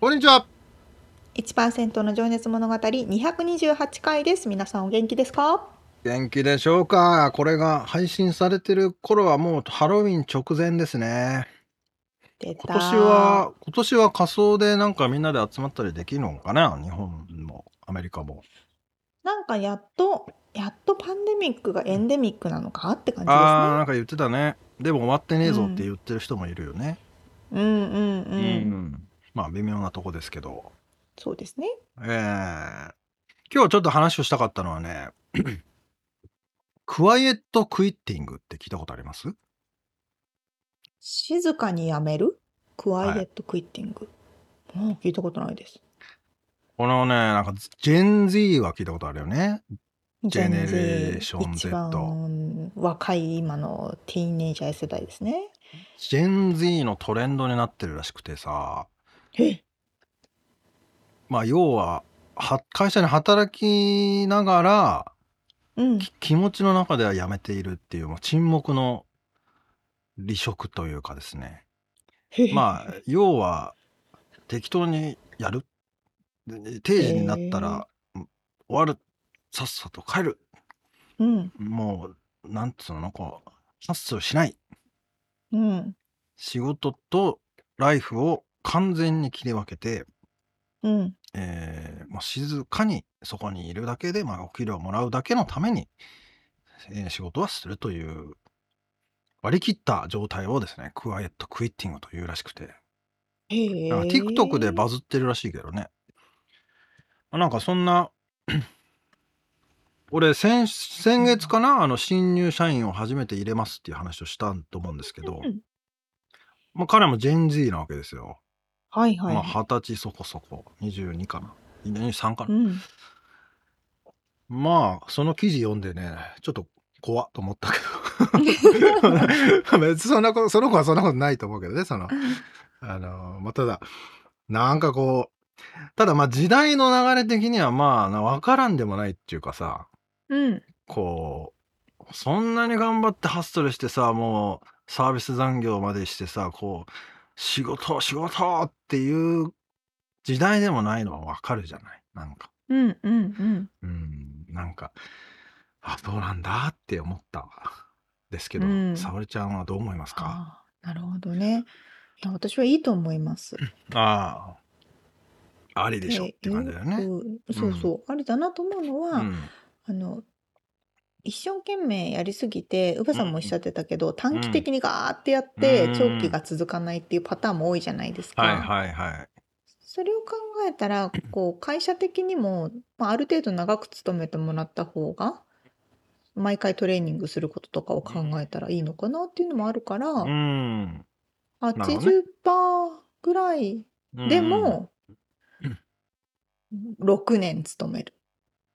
こんにちは。1%の情熱物語228回です。皆さんお元気ですか？元気でしょうか？これが配信されてる頃はもうハロウィン直前ですね。今年は、今年は仮装でなんかみんなで集まったりできるのかな？日本もアメリカも。なんかやっと、やっとパンデミックがエンデミックなのか？って感じですね。ああ、なんか言ってたね。でも終わってねえぞって言ってる人もいるよね。うん、うん、うんうんうんまあ微妙なとこですけど。そうですね。えー、今日ちょっと話をしたかったのはね、クワイエットクイッティングって聞いたことあります？静かにやめる？クワイエットクイッティング。う聞いたことないです。このね、なんか、ジェン Z は聞いたことあるよね。ジェネレーション Z。一番若い今のティーンエイジャー世代ですね。ジェン Z のトレンドになってるらしくてさ、まあ要はは会社に働きながら、うん。気持ちの中ではやめているっていう、もう沈黙の離職というかですね。まあ要は適当にやる。定時になったら、終わる。さっさと帰る。うん。もう、なんつうの、こう、ハッスルしない。うん。仕事とライフを完全に切り分けて、うん。えー、もう静かにそこにいるだけで、まあ、お給料をもらうだけのために、えー仕事はするという、割り切った状態をですね、クワイエットクイッティングというらしくて、へなんか TikTok でバズってるらしいけどね。なんかそんな、俺先、先月かな、あの、新入社員を初めて入れますっていう話をしたと思うんですけど、うん。まあ、彼もジェン Z なわけですよ。はいはいまあ、二十歳そこそこ、22かな。23かな。うん。まあ、その記事読んでね、ちょっと怖っと思ったけど。別にそんなこと、その子はそんなことないと思うけどね、その、あの、まあ、ただ、なんかこう、ただまあ時代の流れ的にはまあ、わからんでもないっていうかさ、うん。こう、そんなに頑張ってハッスルしてさ、もうサービス残業までしてさ、こう、仕事、仕事っていう時代でもないのはわかるじゃない？なんか。うんうんうん。うん、なんか、あ、そうなんだって思ったですけど、うん。沙織ちゃんはどう思いますか？なるほどね。いや、私はいいと思います。ああ、ありでしょっで、て感じだよね。くそうそう、ありだなと思うのうは、ん。あの、一生懸命やりすぎて、うばさんもおっしゃってたけど、短期的にガーってやって、長期が続かないっていうパターンも多いじゃないですはいか。はいはい。それを考えたら、こう、会社的にも、まあ、ある程度長く勤めてもらった方が、毎回トレーニングすることとかを考えたらいいのかなっていうのもあるから、うん。なるほどね。80%ぐらいでも、6年勤める。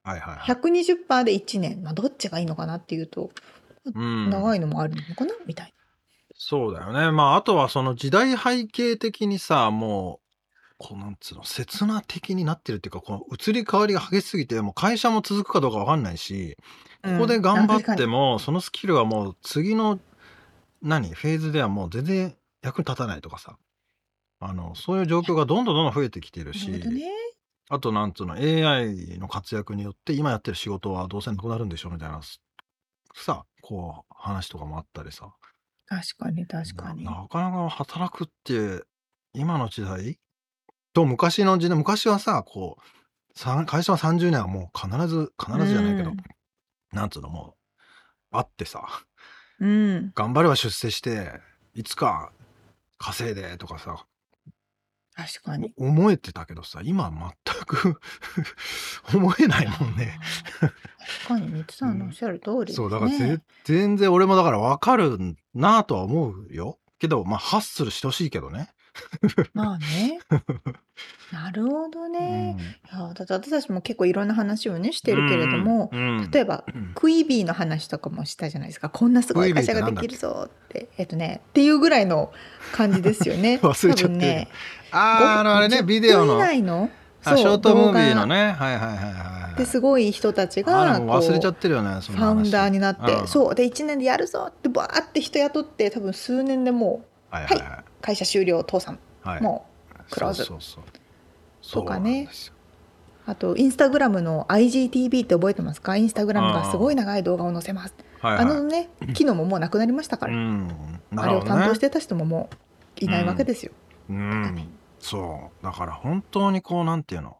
はいはいはい。120%で1年。まあ、どっちがいいのかなっていうと、うん。長いのもあるのかなみたいな。そうだよね。まあ、あとはその時代背景的にさ、もう、こうなんつうの、刹那的になってるっていうか、この移り変わりが激しすぎて、もう会社も続くかどうかわかんないし、ここで頑張っても、そのスキルはもう次の、何、フェーズではもう全然役に立たないとかさ、あの、そういう状況がどんどんどんどん増えてきてるし、ね。あとなんつうの、AI の活躍によって、今やってる仕事はどうせなくなるんでしょみたいな、さ、こう、話とかもあったりさ。確かに確かに。ななかなか働くって、今の時代と昔の時代昔はさ、こう、さ会社は30年はもう必ず必ずじゃないけど、うんなんつうのもうあってさうん。頑張れば出世していつか稼いでとかさ確かに。思えてたけどさ今全く 思えないもんね。確かに、みつさんのおっしゃる通りですね。そうだからぜ全然俺もだから分かるなとは思うよけどまあハッスルしてほしいけどね。まあね。なるほどね。いやだって私たちも結構いろんな話をねしてるけれども、うんうん。例えばうん。クイビーの話とかもしたじゃないですか。こんなすごい会社ができるぞって。えっとねっていうぐらいの感じですよね。忘れちゃってる。多分ね。あーあのあれね10ビデオの。分以内のあショートムービーの動ねはいはいはいはい画ですごい人たちあが忘れちゃこってるよねファウンダーになって、うん。そうで1年でやるぞってバーって人雇って多分数年でもうはいはい。はい会社終了倒産はい。もクローズ。とかね。あとインスタグラムの IGTV って覚えてますか？インスタグラムがすごい長い動画を載せます。はいはい。あのね機能ももうなくなりましたから、うん。なあれを担当してた人ももういないわけですよ。うん。そう。だから本当にこうなんていうの？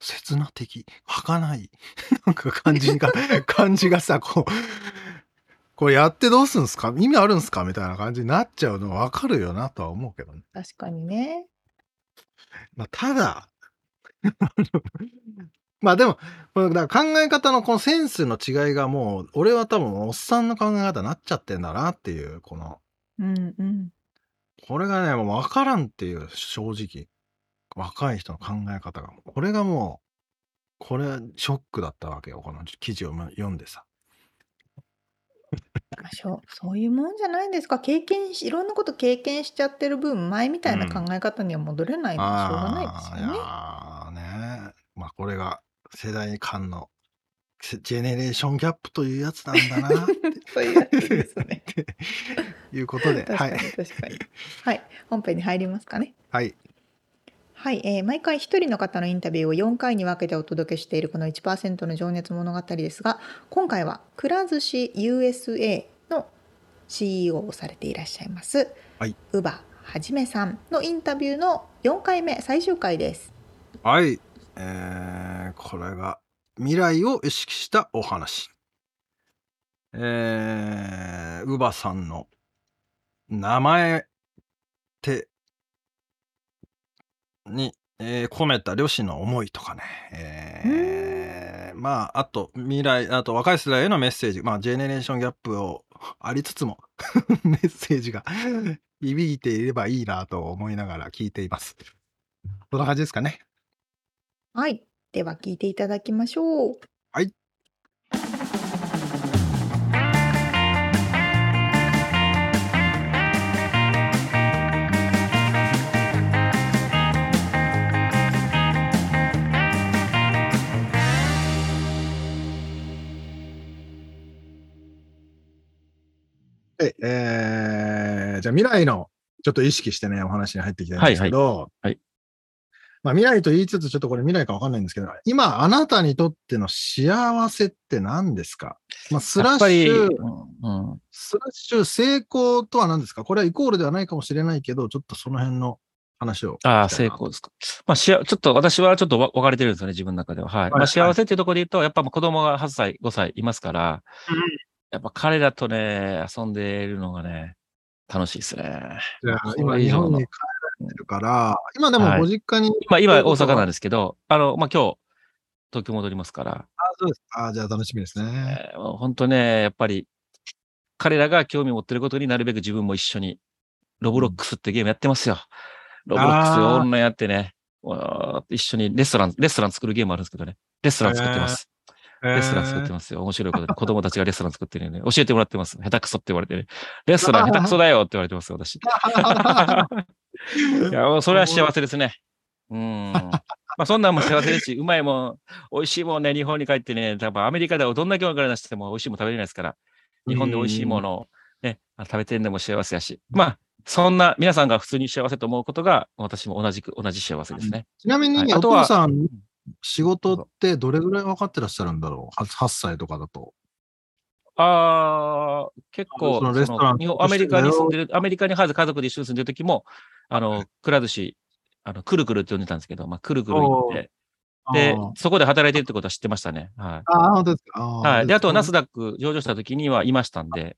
刹那的儚い。なんか感じが 感じがさこうこれやってどうすんすか？意味あるんすか？みたいな感じになっちゃうの分かるよなとは思うけどね。確かにね。まあ、ただ まあでもこれだから考え方のこのセンスの違いがもう俺は多分おっさんの考え方になっちゃってんだなっていうこのうんうん。これがね、もう分からんっていう、正直。若い人の考え方が。これがもう、これ、ショックだったわけよ。この記事を読んでさ。まあしょ そういうもんじゃないですか？経験しいろんなこと経験しちゃってる分前みたいな考え方には戻れないのはしょうがないですよね。あーいやーね。まあ、これが世代間のジェネレーションギャップというやつなんだな。そういうやつですね。っていうことで、確かにはい。確かに。はい本編に入りますかね。はい。はい、えー毎回一人の方のインタビューを4回に分けてお届けしているこの1%の情熱物語ですが今回はくら寿司 USA の CEO をされていらっしゃいます、はい、乳母はじめさんのインタビューの4回目最終回です。はい。えー、これが未来を意識したお話。えー、乳母さんの名前ってに、えー込めた両親の思いとかね。えーまあ、あと未来、あと若い世代へのメッセージ。まあ、ジェネレーションギャップをありつつも メッセージが 響いていればいいなと思いながら聞いています。こんな感じですかね。はい、では聞いていただきましょう。はい。はい、えー、じゃあ未来のちょっと意識してね、お話に入っていきたいんですけど、はいはいまあ未来と言いつつ、ちょっとこれ未来かわかんないんですけど、今、あなたにとっての幸せって何ですか？まあ、スラッシュ、うんうんスラッシュ成功とは何ですか？これはイコールではないかもしれないけど、ちょっとその辺の話を。ああ、成功ですか。まあ、しあちょっと私はちょっとわ分かれてるんですよね、自分の中では。はい。まあ、はい幸せっていうところで言うと、やっぱ子供が8歳、5歳いますから、うんやっぱ彼らとね、遊んでいるのがね、楽しいですね。今、日本に帰られてるから、今でもはい。ご実家に、今、今、大阪なんでですけど、あの、まあ、今日、東京戻りますから、あそうですあじゃあ楽しみですね。本当ね、やっぱり、彼らが興味を持ってることになるべく自分も一緒に、ロブロックスってゲームやってますよ。ロブロックスオンラインやってね、一緒にレストラン、レストラン作るゲームあるんですけどね、レストラン作ってます。レストラン作ってますよ。面白いことで、子供たちがレストラン作ってるよね。教えてもらってます。下手くそって言われてね。レストラン下手くそだよって言われてます、私。いや、それは幸せですね。うん。まあ、そんなんも幸せですし、うまいもん、美味しいもんね、日本に帰ってね、多分アメリカではどんだけお金出しても美味しいもん食べれないですから、日本で美味しいものをね、あ食べてんでも幸せやし、まあ、そんな皆さんが普通に幸せと思うことが、私も同じく、同じ幸せですね。ちなみに、おはいあとは父さん、仕事ってどれぐらい分かってらっしゃるんだろう？8, 8歳とかだと。ああ、結構、そのレストランアメリカに住んでる、アメリカに家族で一緒に住んでる時も、あの、くら寿司、あの、くるくるって呼んでたんですけど、まあ、くるくる行って、でそこで働いてるってことは知ってましたね。はい。あー、本当ですか。はい。で、あと、ナスダダック上場した時にはいましたんで、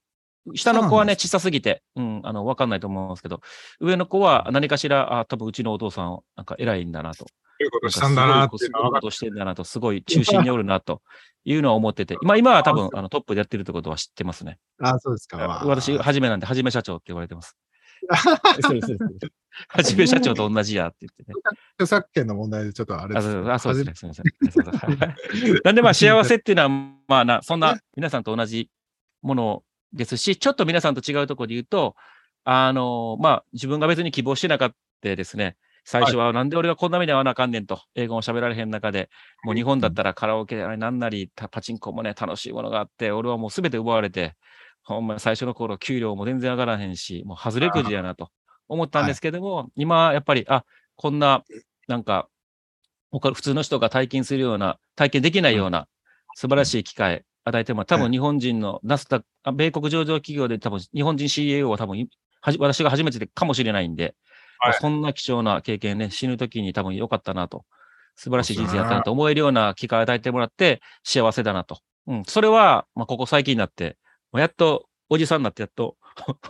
下の子はね、小さすぎて、うん、あの、わかんないと思うんですけど、上の子は何かしら、あ、多分うちのお父さん、なんか偉いんだなと。ということしたんだなすごいことしてんだなと、すごい中心におるなというのは思ってて、今、今は多分、あの、トップでやってるってことは知ってますね。た。あ、そうですか。私、はじめなんで、はじめ社長って言われてま す。そうですそうですはじめ社長と同じやって言ってね。著作権の問題でちょっとあれあ、ですそうあそうですね。すみません。なんでまあ 幸せっていうのは、まあな、そんな皆さんと同じものですし、ちょっと皆さんと違うところで言うと、あの、まあ自分が別に希望してなかったですね。最初はなんで俺がこんな目に遭わなあかんねんと、英語も喋られへん中で、もう日本だったらカラオケなんなり、たパチンコもね、楽しいものがあって、俺はもうすべて奪われて、ほんま最初の頃給料も全然上がらへんし、もう外れくじやなと思ったんですけども、今やっぱり、あ、こんな、なんか、他、普通の人が体験するような、体験できないような素晴らしい機会与えても多分日本人のナスダあ米国上場企業で多分日本人 CAO は多分いはじ私が初めてかもしれないんで、はいそんな貴重な経験ね、死ぬ時に多分良かったなと、素晴らしい人生やったなと思えるような機会を与えてもらって幸せだなと。うん。それは、まあ、ここ最近になって、もうやっと、おじさんになってやっと。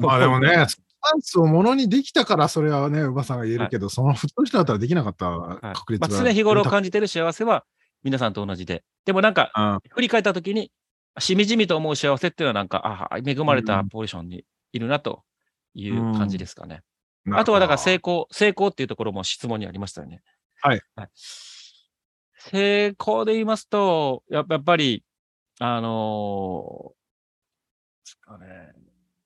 まあ でもね、スタンスをものにできたから、それはね、うばさんが言えるけど、その普通の人だったらできなかったはい確率が。まあ、常日頃感じてる幸せは皆さんと同じで。でもなんか、うん振り返った時に、しみじみと思う幸せっていうのはなんか、あ恵まれたポジションにいるなという感じですかね。あとはだから成功、成功っていうところも質問にありましたよね。はい。成功で言いますと、やっぱり、あのーね。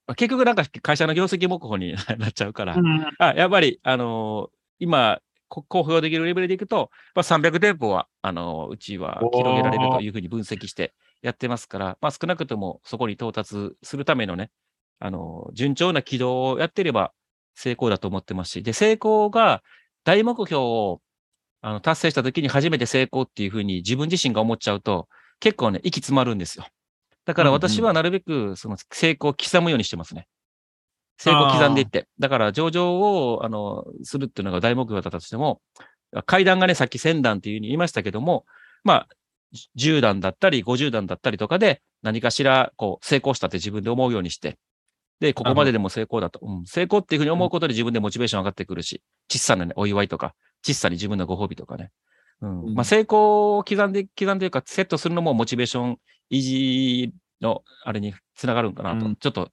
まあ結局なんか会社の業績目標に なっちゃうから、うん。あやっぱり、あのー今、こ公表できるレベルでいくと、まあ、300店舗は、あのーうちは広げられるというふうに分析してやってますから、まあ、少なくともそこに到達するためのね、あのー順調な軌道をやっていれば成功だと思ってますし、で、成功が大目標をあの達成した時に初めて成功っていうふうに自分自身が思っちゃうと、結構ね、息詰まるんですよ。だから私はなるべくその成功を刻むようにしてますね。成功を刻んでいって。だから上場を、あの、するっていうのが大目標だったとしても、階段がね、さっき1000段っていうふうに言いましたけども、まあ、10段だったり50段だったりとかで何かしらこう成功したって自分で思うようにして、で、ここまででも成功だと。うん、成功っていうふうに思うことで自分でモチベーション上がってくるし、小さなね、お祝いとか、小さに自分のご褒美とかね。うん。うんまあ、成功を刻んで、刻んでいうか、セットするのもモチベーション維持のあれにつながるんかなと。うんちょっと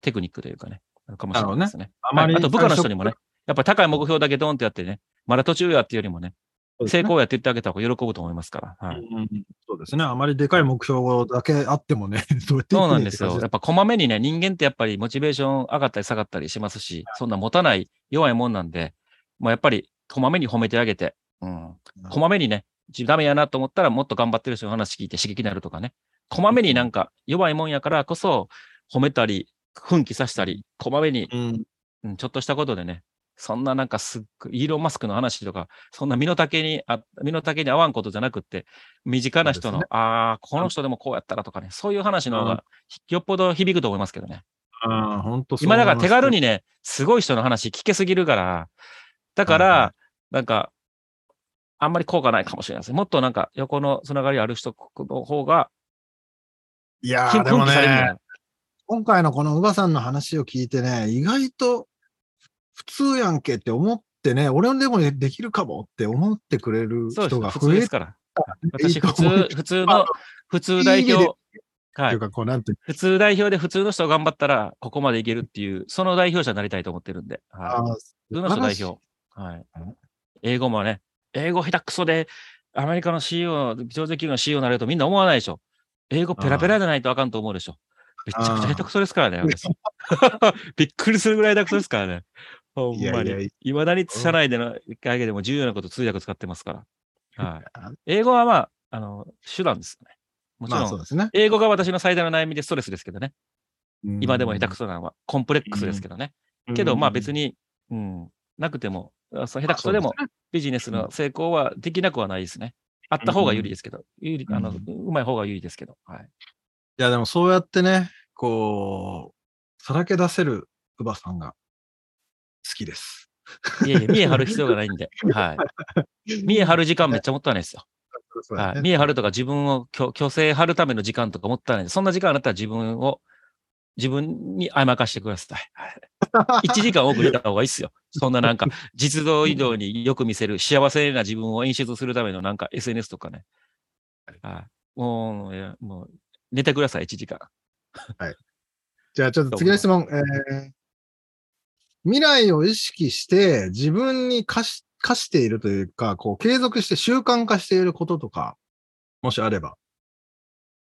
テクニックというかね、あるかもしれないですね。あまりはいあと部下の人にもね最、やっぱり高い目標だけドンってやってね、まだ途中やっていうよりもね、初成功やって言ってあげた方が喜ぶと思いますから。はい。うんそうですね。あまりでかい目標だけあってもね、そうくなんですよ。やっぱこまめにね、人間ってやっぱりモチベーション上がったり下がったりしますし、そんな持たない弱いもんなんで、もうやっぱりこまめに褒めてあげて、うん。こまめにね、ダメやなと思ったらもっと頑張ってる人の話聞いて刺激になるとかね。こまめになんか弱いもんやからこそ褒めたり、奮起させたり、こまめに、うんうん、ちょっとしたことでね、そんななんかすっごい、イーロン・マスクの話とか、そんな身の丈に、あ身の丈に合わんことじゃなくって、身近な人の、そうですああ、この人でもこうやったらとかね、そういう話の方が、よっぽど響くと思いますけどね。うん、本当今だから手軽に。にね、すごい人の話聞けすぎるから、だから、なんか、あんまり効果ないかもしれないですね。もっとなんか横のつながりある人の方が、いや奮ー、でもね、今回のこのうばさんの話を聞いてね、意外と普通やんけって思ってね、俺でもできるかもって思ってくれる人が普増えて通ですから。私、普通、普通の、普通代表、はい普通代表で普通の人が頑張ったら、ここまでいけるっていう、その代表者になりたいと思ってるんで。はい、普通の人代表。はい。英語もね、英語下手くそで、アメリカの CEO、上場企業の CEO になれるとみんな思わないでしょ。英語ペラペラじゃないとあかんと思うでしょ。めちゃくちゃ下手くそですからね、私 びっくりするぐらい下手くそですからね。ほんまに。いまだに社内での会議でも重要なこと通訳使ってますから。はい。英語はまあ、あの、手段ですよね。もちろんまあそう、ですね。英語が私の最大の悩みでストレスですけどね。今でも下手くそそなのは、コンプレックスですけどね。けど、まあ別に、うん、なくても、下手くそでも、ビジネスの成功はできなくはないですね。あった方が有利ですけど、有利あのううまい方が有利ですけど。はい。いや、でもそうやってね、こう、さらけ出せるうばさんが好きです。いえいえ、見え張る必要がないんで。はい。見え張る時間めっちゃもったいないですよ。はい。見え張るとか自分を虚虚勢張るための時間とかもったいない。そんな時間あったら自分を、自分に甘かしてください。はい、1時間多く寝た方がいいっすよ。そんななんか、実動移動によく見せる幸せな自分を演出するためのなんか SNS とかね。はい、もう、いやもう、寝てください、1時間。じゃあちょっと次の質問。えー未来を意識して自分に課し課しているというか、こう継続して習慣化していることとか、もしあれば。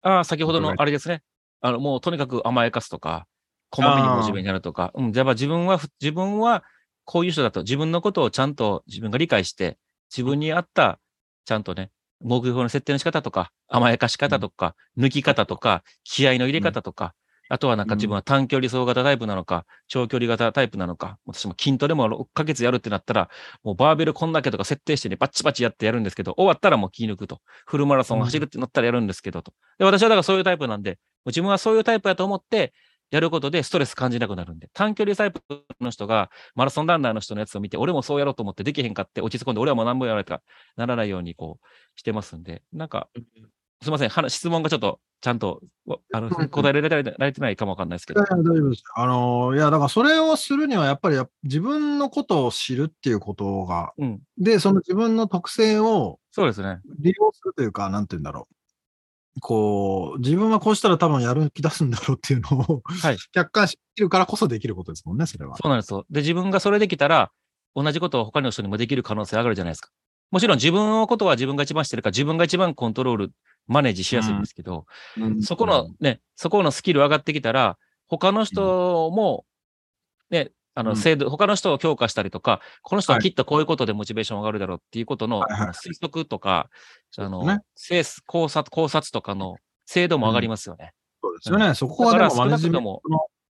ああ、先ほどのあれですね。あの、もうとにかく甘やかすとか、こまめにモチベになるとか、うん、じゃあ自分はふ、自分はこういう人だと、自分のことをちゃんと自分が理解して、自分に合った、ちゃんとね、目標の設定の仕方とか、甘やかし方とか、抜き方とか、気合の入れ方とか、あとはなんか自分は短距離走型タイプなのか、長距離型タイプなのか、私も筋トレも6ヶ月やるってなったら、もうバーベルこんだけとか設定してね、バッチバチやってやるんですけど、終わったらもう気抜くと。フルマラソン走るってなったらやるんですけど、と。で、私はだからそういうタイプなんで、自分はそういうタイプやと思って、やることでストレス感じなくなるんで、短距離タイプの人がマラソンランナーの人のやつを見て、俺もそうやろうと思ってできへんかって落ち着込んで、俺はもう何もやられたならないようにこうしてますんで、なんか、すみません、話質問がちょっとちゃんとあの答えられられてないかもわかんないですけどいや大丈夫です。あの、いや、だからそれをするには、やっぱりや自分のことを知るっていうことが、うん、で、その自分の特性をそうですね。利用するというか、なんて言うんだろう。こう、自分はこうしたら多分やる気出すんだろうっていうのを、はい 客観視できるからこそできることですもんね、それは。そうなんですよ。で、自分がそれできたら、同じことを他の人にもできる可能性上がるじゃないですか。もちろん自分のことは自分が一番知ってるから、自分が一番コントロール、マネージしやすいんですけど、うん。そこのね、そこのスキル上がってきたら、他の人も、ね、あの、うん。制度、他の人を強化したりとか、この人ははい。きっとこういうことでモチベーション上がるだろうっていうことの、はいはい推測とか、あの、ね。考察、考察とかの精度も上がりますよね。そうですよね。そこはから少なくとの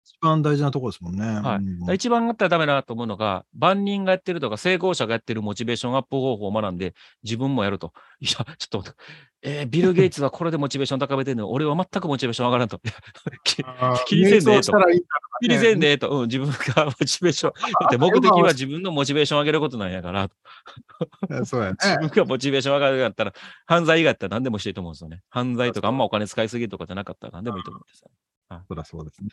一番大事なところですもんね。はい一番あったらダメだなと思うのが、万人がやってるとか、成功者がやってるモチベーションアップ方法を学んで、自分もやると。いや、ちょっと待って、えービル・ゲイツはこれでモチベーション高めてるの？に、俺は全くモチベーション上がらんと。気にせんでええと気にせんでええと、うん、自分がモチベーション、だって目的は自分のモチベーション上げることなんやから、ら。そうやね。自分がモチベーション上がるんやったら、犯罪以外だったら何でもしていいと思うんですよね。犯罪とかあんまお金使いすぎとかじゃなかったら何でもいいと思うんですよ。そりゃそうですね。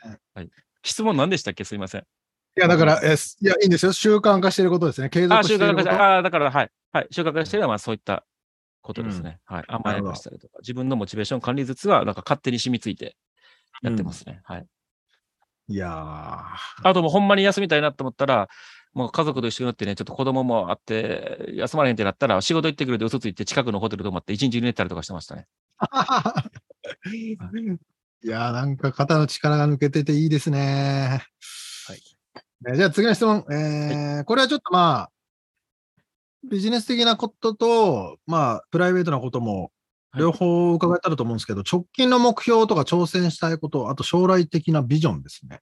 質問何でしたっけ？すいません。いや、だから、えすいや、いいんですよ。習慣化していることですね。継あ、続していること。収穫化した。あ、だから、はい。はい。収穫化してるのは、まあ、そういったことですね。はい。甘やかしたりとか、自分のモチベーション管理術は、なんか勝手に染みついてやってますね。はい。いやーあともうほんまに休みたいなと思ったら、もう家族と一緒になってね、ちょっと子供もあって、休まれへんってなったら、仕事行ってくれて嘘ついて近くのホテル泊まって一日寝たりとかしてましたね。いやーなんか肩の力が抜けてていいですね。はいえーじゃあ次の質問。えーこれはちょっとまあ、ビジネス的なことと、まあ、プライベートなことも、はい両方伺えたらと思うんですけど、直近の目標とか挑戦したいこと、あと将来的なビジョンですね。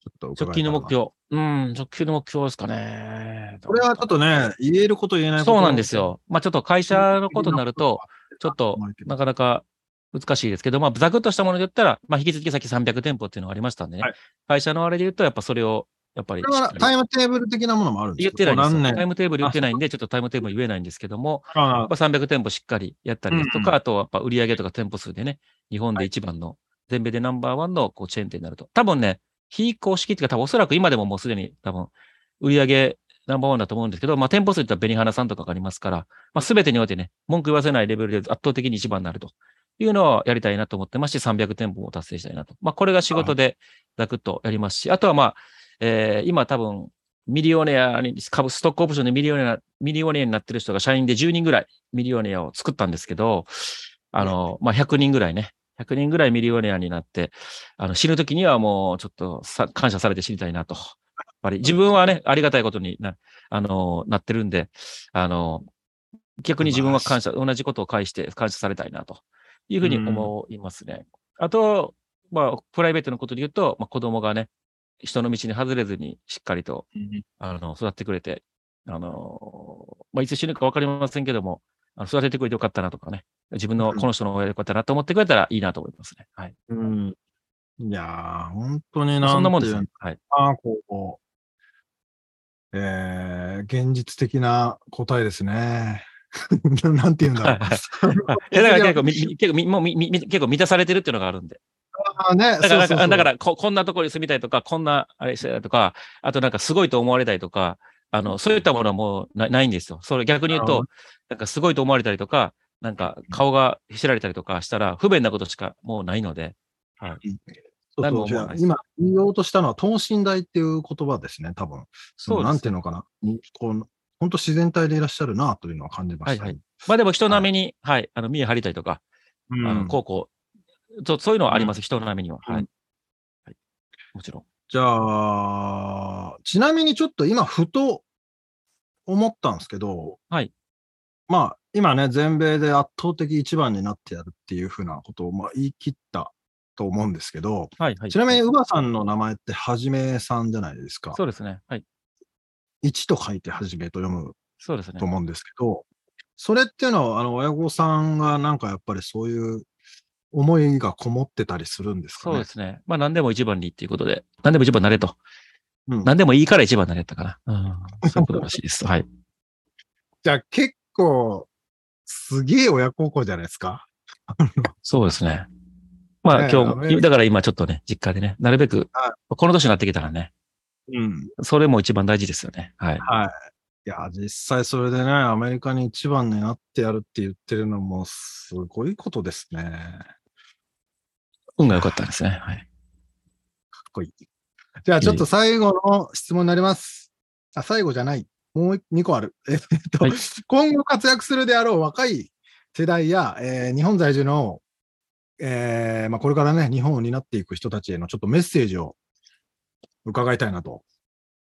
ちょっと伺直近の目標。うん、直近の目標ですかね。これはちょっとね、言えること言えないことそうなんですよ。まあちょっと会社のことになると、ちょっとなかなか難しいですけど、まあ、ざくっとしたもので言ったら、まあ、引き続きさっき300店舗っていうのがありましたんでね。はい。会社のあれで言うと、やっぱそれを、やっぱりっタイムテーブル的なものもあるんです言ってないんですタイムテーブル言ってないんで、ちょっとタイムテーブル言えないんですけども、あやっぱ300店舗しっかりやったりですとか、うんあとはやっぱ売上とか店舗数でね、日本で一番の、全米でナンバーワンのこうチェーン店になると。多分ね、非公式っていうか、多分おそらく今でももうすでに多分、売上ナンバーワンだと思うんですけど、まあ店舗数って言ったら紅花さんとかがありますから、まあ全てにおいてね、文句言わせないレベルで圧倒的に一番になるというのをやりたいなと思ってまして、300店舗も達成したいなと。まあこれが仕事でざくっとやりますし、あとはまあ、えー今多分、ミリオネアに、株、ストックオプションでミリオネア、ミリオネアになってる人が社員で10人ぐらいミリオネアを作ったんですけど、あの、まあ、100人ぐらいね、100人ぐらいミリオネアになって、あの、死ぬ時にはもうちょっとさ感謝されて死にたいなと。やっぱり自分はね、ありがたいことにな、あの、なってるんで、あの、逆に自分は感謝、同じことを返して感謝されたいなというふうに思いますね。あと、まあ、プライベートのことで言うと、まあ、子供がね、人の道に外れずにしっかりと、あの、育ってくれて、あの、まあ、いつ死ぬかわかりませんけども、あの育ててくれてよかったなとかね、自分のこの人の親でよかったなと思ってくれたらいいなと思いますね。はい。うん。いやー、本当になんそんなもんですね。はい。ああ、こう、えー、現実的な答えですね。なんて言うんだろう。いや、だから結構結構み、もうみ、結構満たされてるっていうのがあるんで。あーね、だから、そうそうそうだからこ、こんなところに住みたいとか、こんな、あれしてたいとか、あとなんかすごいと思われたいとか、あの、そういったものはもうなないんですよ。それ逆に言うと、なんかすごいと思われたりとか、なんか顔が知られたりとかしたら不便なことしかもうないので、そう何そうじゃあも思わないです今言おうとしたのは、等身大っていう言葉ですね、多分。そうなんていうのかな。こう本当自然体でいらっしゃるなというのは感じました。はいはい。まあでも人並みに、はい、あの、見え張りたいとか、うんあの、こうこう、そうそういうのはあります、人並みには。はい。うんはい。もちろん。じゃあ、ちなみにちょっと今、ふと思ったんですけど、はい。まあ、今ね、全米で圧倒的一番になってやるっていうふうなことをまあ言い切ったと思うんですけど、はいはい。ちなみに、うばさんの名前ってはじめさんじゃないですか。そうですね。はい。1と書いてはじめと読むそうですねと。思うんですけど、それっていうのは、あの、親御さんがなんかやっぱりそういう思いがこもってたりするんですかね。そうですね。まあ何でも一番にっていうことで、何でも一番になれと。うん何でもいいから一番になれたかな。うん。そういうことらしいです。はい。じゃあ結構、すげえ親孝行じゃないですか？そうですね。まあね今日、だから今ちょっとね、実家でね、なるべくは、この年になってきたらね、うん。それも一番大事ですよね。はい。はい。いや、実際それでね、アメリカに一番になってやるって言ってるのもすごいことですね。運が良かったですね。はい。かっこいい。じゃあちょっと最後の質問になります。あ、最後じゃない。もう2個ある。えっと、はい今後活躍するであろう若い世代や、えー日本在住の、えーまあ、これからね、日本を担っていく人たちへのちょっとメッセージを伺いたいなと。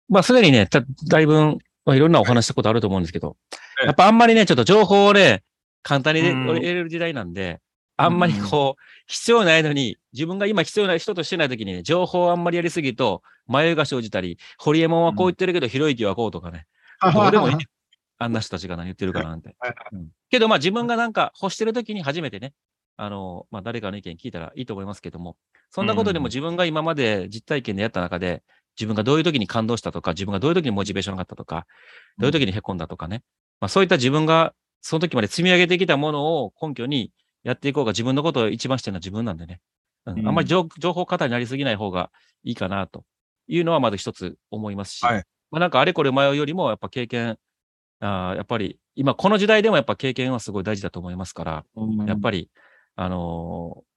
まあすでにね、ただいぶ、まあ、いろんなお話したことあると思うんですけど、ええ。やっぱあんまりね、ちょっと情報をね、簡単に入れる時代なんで、あんまりこう、必要ないのに、自分が今必要な人としてない時にね、情報をあんまりやりすぎると、迷いが生じたり、ホリエモンはこう言ってるけど、ひろゆきはこうとかね、どうでもいい。ね。あんな人たちが何言ってるかなんて。はい。うん。けどまあ自分がなんか欲してる時に初めてね、あの、まあ誰かの意見聞いたらいいと思いますけども、そんなことでもうん自分が今まで実体験でやった中で、自分がどういう時に感動したとか、自分がどういう時にモチベーションがあったとか、どういう時に凹んだとかね。まあそういった自分がその時まで積み上げてきたものを根拠にやっていこうが自分のことを一番してるのは自分なんでね。うん。うん。あんまり情情報過多になりすぎない方がいいかなというのはまず一つ思いますし、はい。まあなんかあれこれ迷うよりもやっぱ経験、あーやっぱり今この時代でもやっぱ経験はすごい大事だと思いますから、やっぱり、あのー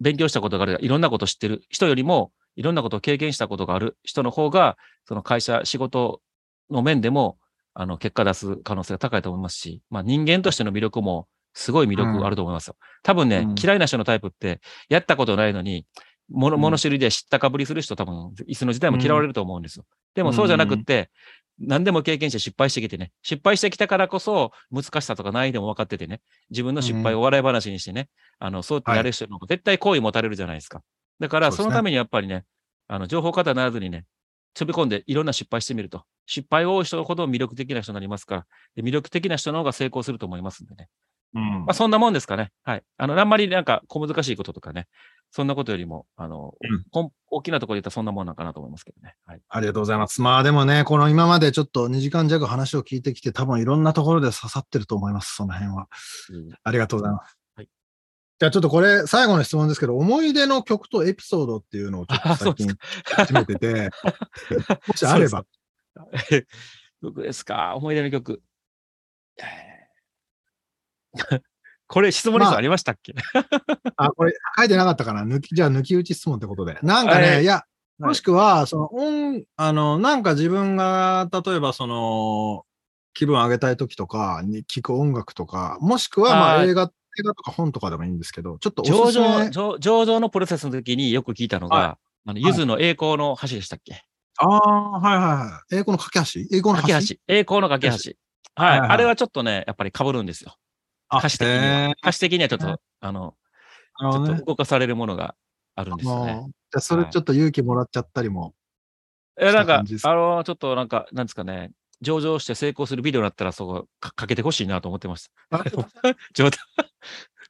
勉強したことがある、いろんなことを知ってる人よりも、いろんなことを経験したことがある人の方が、その会社、仕事の面でも、あの、結果出す可能性が高いと思いますし、まあ人間としての魅力も、すごい魅力あると思いますよ。多分ね、うん嫌いな人のタイプって、やったことないのに、物、知りで知ったかぶりする人多分、椅子の時代も嫌われると思うんですよ。でもそうじゃなくって、何でも経験して失敗してきてね、失敗してきたからこそ難しさとか難易度も分かっててね、自分の失敗を笑い話にしてね、あの、そうやってやる人の方が絶対好意持たれるじゃないですか。だから、そのためにやっぱりね、あの、情報過多にならずにね、飛び込んでいろんな失敗してみると。失敗を多い人ほど魅力的な人になりますから、で魅力的な人の方が成功すると思いますんでね。うんまあ、そんなもんですかね。はい。あの、あんまりなんか小難しいこととかね、そんなことよりも、あの、うんこん大きなところで言ったらそんなもんなんかなと思いますけどね。はい。ありがとうございます。まあでもね、この今までちょっと2時間弱話を聞いてきて、多分いろんなところで刺さってると思います、その辺は。ありがとうございます。はいじゃあちょっとこれ、最後の質問ですけど、思い出の曲とエピソードっていうのをちょっと最近 始めてて、もしあれば。曲ですか 思い出の曲。これ質問リストあ。りましたっけ、あ、これ書いてなかったかな。抜き、じゃあ抜き打ち質問ってことで。なんかね、はい。いや、はい。もしくは、その、音、あの、なんか自分が、例えばその、気分上げたい時とかに聴く音楽とか、もしくは、まあ映画、映画とか本とかでもいいんですけど、ちょっとお上すすめ。場、。上上場のプロセスの時によく聞いたのが、はあの、ゆずの栄光の橋でしたっけ？ああ、はいはいはい。栄光の架け橋。栄光の橋。架け橋。栄光の架け橋。はい。あれはちょっとね、やっぱり被るんですよ。あ歌詞的には。歌詞的にはちょっと、あの、ちょっと動かされるものがあるんですよね。じゃあそれちょっと勇気もらっちゃったりも。え、なんかあの、ちょっとなんか、なんですかね、上場して成功するビデオだったら、そこかかけてほしいなと思ってました。あ 冗談。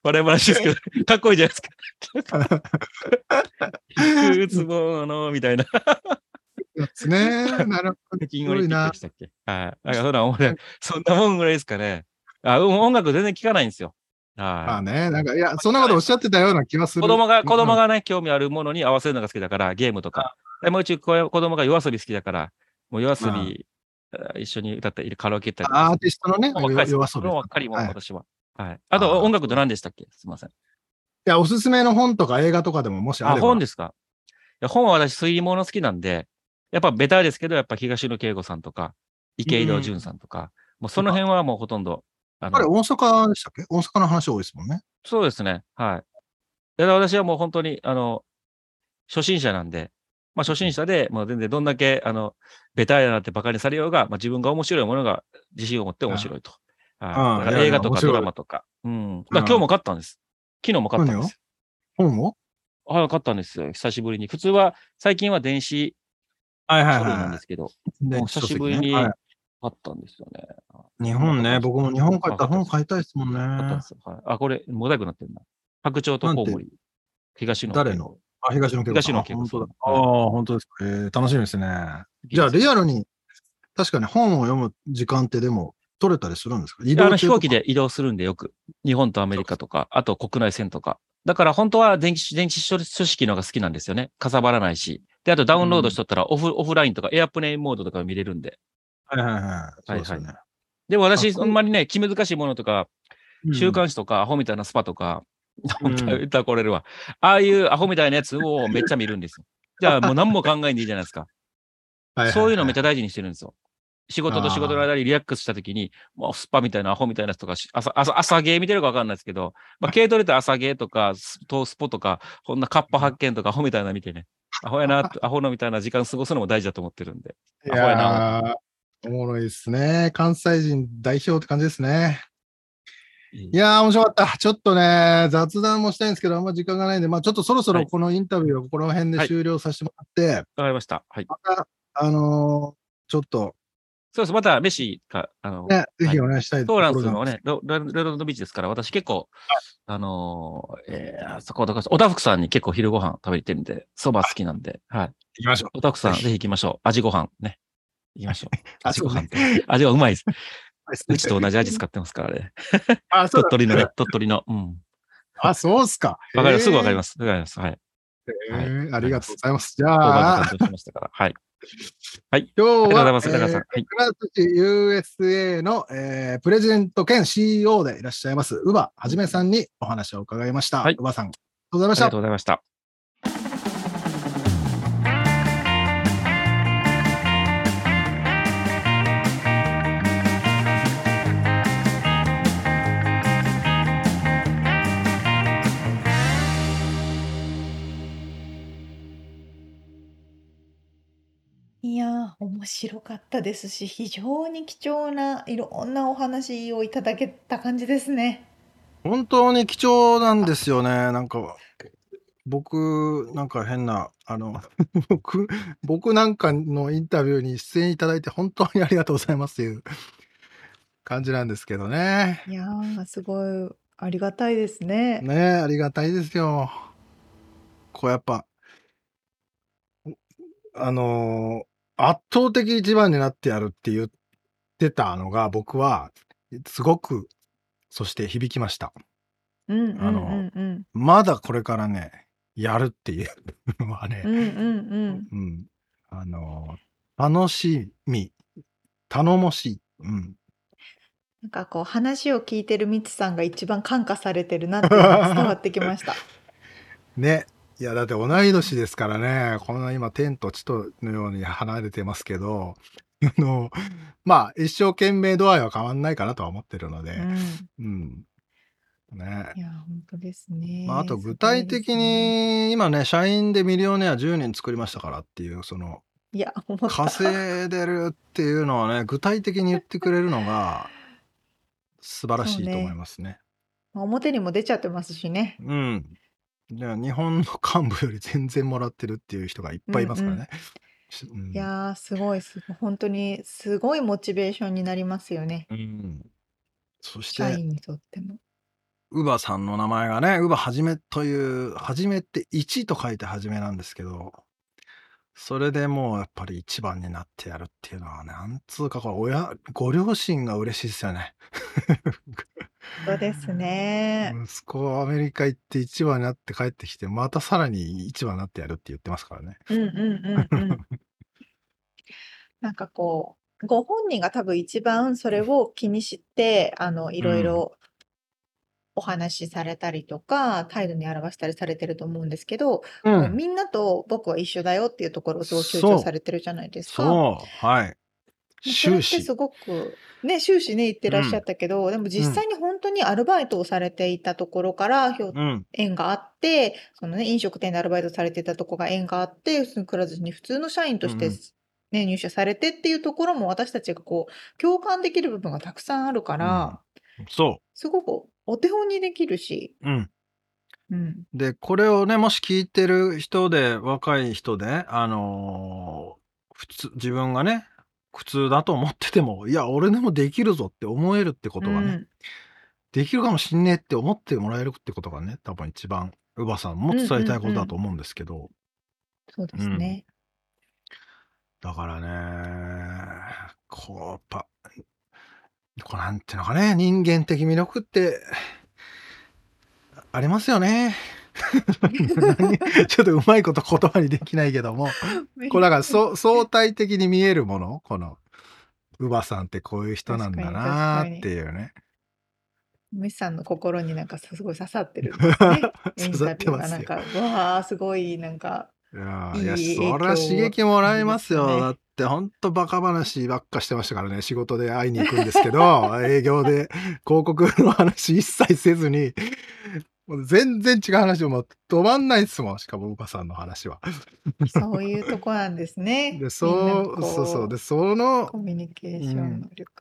笑い話ですけど、かっこいいじゃないですか。いくつもあの、みたいな。ですね。なるほど。北京オリンピックでしたっけ？はい。なんかそんなもんぐらいですかね。あうん音楽全然聴かないんですよ。はい。まあね、なんか、いや、そんなことおっしゃってたような気がする。子供が、子供が。がね、興味あるものに合わせるのが好きだから、ゲームとか。でもうち子子供が夜遊び好きだから、もう夜遊び、あ一緒に歌ったり、カラオケ行ったりアーティストのね。夜遊びもう若いもん、はい私は。はい。あと、あー音楽と何でしたっけ？すみません。いや、おすすめの本とか映画とかでももしああ、れば。本ですか？いや本は私、推理物好きなんで、やっぱベタですけど、やっぱ東野圭吾さんとか、池井戸潤さんとか、もうその辺はもうほとんど、ああれ、の、大阪でしたっけ？大阪の話多いですもんね。そうですね。はい。私はもう本当に、あの、初心者なんで、まあ初心者で、もう全然どんだけ、あの、ベタやなって馬鹿にされようが、まあ自分が面白いものが自信を持って面白いと。うんはい。映画とかドラマとか。うん。だから今日も買ったんです。昨日も買ったんですよ。本を？はい、買ったんですよ。久しぶりに。普通は、最近は電子はいはい書類なんはですけど、久しぶりに書籍ね買ったんですよね。はい日本ね、僕も日本帰ったら本買いたいですもんね買ったんで。すよ。はい。あ、これ、モザイクになってるな。白鳥とコウモリ。東野。誰の？あ、東野圭吾さん。東野圭吾さんあ本当だ。ああ、本当ですか。えー楽しみですね。じゃあ、リアルに、確かに本を読む時間ってでも取れたりするんですか？移いやあの飛行機で移動するんでよく。日本とアメリカとか、あと国内線とか。だから本当は電気、電子書式の方が好きなんですよね。かさばらないし。で、あとダウンロードしとったらオフ、オフラインとかエアプレインモードとか見れるんで。はいはいはい。でも私、あんまりね、気難しいものとか、うん週刊誌とか、アホみたいなスパとか、うん言ったらこれるわ。ああいうアホみたいなやつをめっちゃ見るんですよ。じゃあもう何も考えんでいいじゃないですか。そういうのめっちゃ大事にしてるんですよ。仕事と仕事の間にリラックスしたときに、もうスパみたいなアホみたいなやつとかし、朝、朝、朝ゲー見てるかわかんないですけど、まあ、軽トレって朝ゲーとか、ストースポとか、こんなカッパ発見とかアホみたいなの見てね、アホやな、アホのみたいな時間過ごすのも大事だと思ってるんで。いアホややーおもろいですね。関西人代表って感じですね。いやー、面白かった。ちょっとね、雑談もしたいんですけど、あんま時間がないんで、まあちょっとそろそろこのインタビューをここら辺で終了させてもらって、わかりました。はい。また、あのーちょっと、そうです。また、飯か、あの、ね、ぜひお願いしたいトーランスのね、ロロロロンドビーチですから、私結構、あのー、えー、そこ、おたふくさんに結構昼ご飯食べに行ってるんで、そば好きなんで、はい。行きましょう。おたふくさん、ぜひ行きましょう。味ご飯ね。行きましょう。あ味ご飯。味はうまいです。うちと同じ味使ってますからね。あ、そうだ鳥取のね、鳥取の。うん。あ、そうっすか。。わかります。すぐわかりますす。わかります。はい。えーありがとうございます。じゃあで担、当しましたから。はい。今日ありがとうございは、ます。中さん。はい。USA の、えープレジデント兼 CEO でいらっしゃいます、宇場はじめさんにお話を伺いました。はい宇場さん、ありがとうございましたありがと。うございました。面白かったですし、非常に貴重ないろんなお話をいただけた感じですね。本当に貴重なんですよね。なんか、僕、なんか変な、あの、僕、僕なんかのインタビューに出演いただいて本当にありがとうございますという感じなんですけどね。いやー、すごいありがたいですね。ねえ、ありがたいですよ。こうやっぱ、あのー圧倒的一番になってやるって言ってたのが僕はすごく、そして響きました。うんうんあの。まだこれからね、やるっていうのはね、うんうんうん。うん。あのー楽しみ、頼もしい。うん。なんかこう話を聞いてるミツさんが一番感化されてるなって伝わってきました。ね。いや、だって同い年ですからね、こんな今天と地とのように離れてますけど、あの、まあ、一生懸命度合いは変わんないかなとは思ってるので、うん。うん。ねい。や、本当ですね。まあ、あと具体的に、今ね、社員でミリオネア10人作りましたからっていう、その、いや。稼いでるっていうのはね、具体的に言ってくれるのが、素晴らしいと思いますね。まあ表にも出ちゃってますしね。うん。じゃあ日本の幹部より全然もらってるっていう人がいっぱいいますからね。しうんいやー、すごいすごい。本当にすごいモチベーションになりますよね。うんそして、社員にとっても。ウバさんの名前がね、ウバはじめという、はじめって1と書いてはじめなんですけど、それでもうやっぱり一番になってやるっていうのは、なんつうか、これ親、ご両親が嬉しいですよね。そうですね。息子はアメリカ行って一番になって帰ってきて、またさらに一番になってやるって言ってますからね。うんうんうんうん。なんかこう、ご本人が多分一番それを気にして、あの、いろいろお話しされたりとか、態度に表したりされてると思うんですけど、う。こうんみんなと僕は一緒だよっていうところをすごく強調されてるじゃないですか。そう、はい。終始。すごく、ね、終始ね、言ってらっしゃったけど、でも実際に本当にアルバイトをされていたところから、うん。縁があって、そのね、飲食店でアルバイトされていたとこが縁があって、くら寿司に普通の社員としてうんうんね、入社されてっていうところも私たちがこう、共感できる部分がたくさんあるから、そすごくお手本にできるし、う。うん。うん。で、これをね、もし聞いてる人で、若い人で、あのー普通、自分がね、苦痛だと思ってても、いや、俺でもできるぞって思えるってことがね、うんできるかもしんねえって思ってもらえるってことがね、多分一番、乳母さんも伝えたいことだと思うんですけど、そうですね。だからね、こう、やっぱ、こうなんていうのかね、人間的魅力って、ありますよね。何？ちょっとうまいこと言葉にできないけども、これだからそ相対的に見えるもの、この、乳母さんってこういう人なんだなーっていうね。ミスさんの心になんかすごい刺さってるね。刺さってますなんか、わあ、すごい、なんか、いやいや、そりゃ刺激もらえますよ。いいですねだって、ほんとバカ話ばっかしてましたからね。仕事で会いに行くんですけど、営業で広告の話一切せずに、もう全然違う話をもう止まんないですもん。しかも、うばさんの話は。そういうとこなんですね。で、そう、こそうそう。で、そのコ、ミュニケーション能力。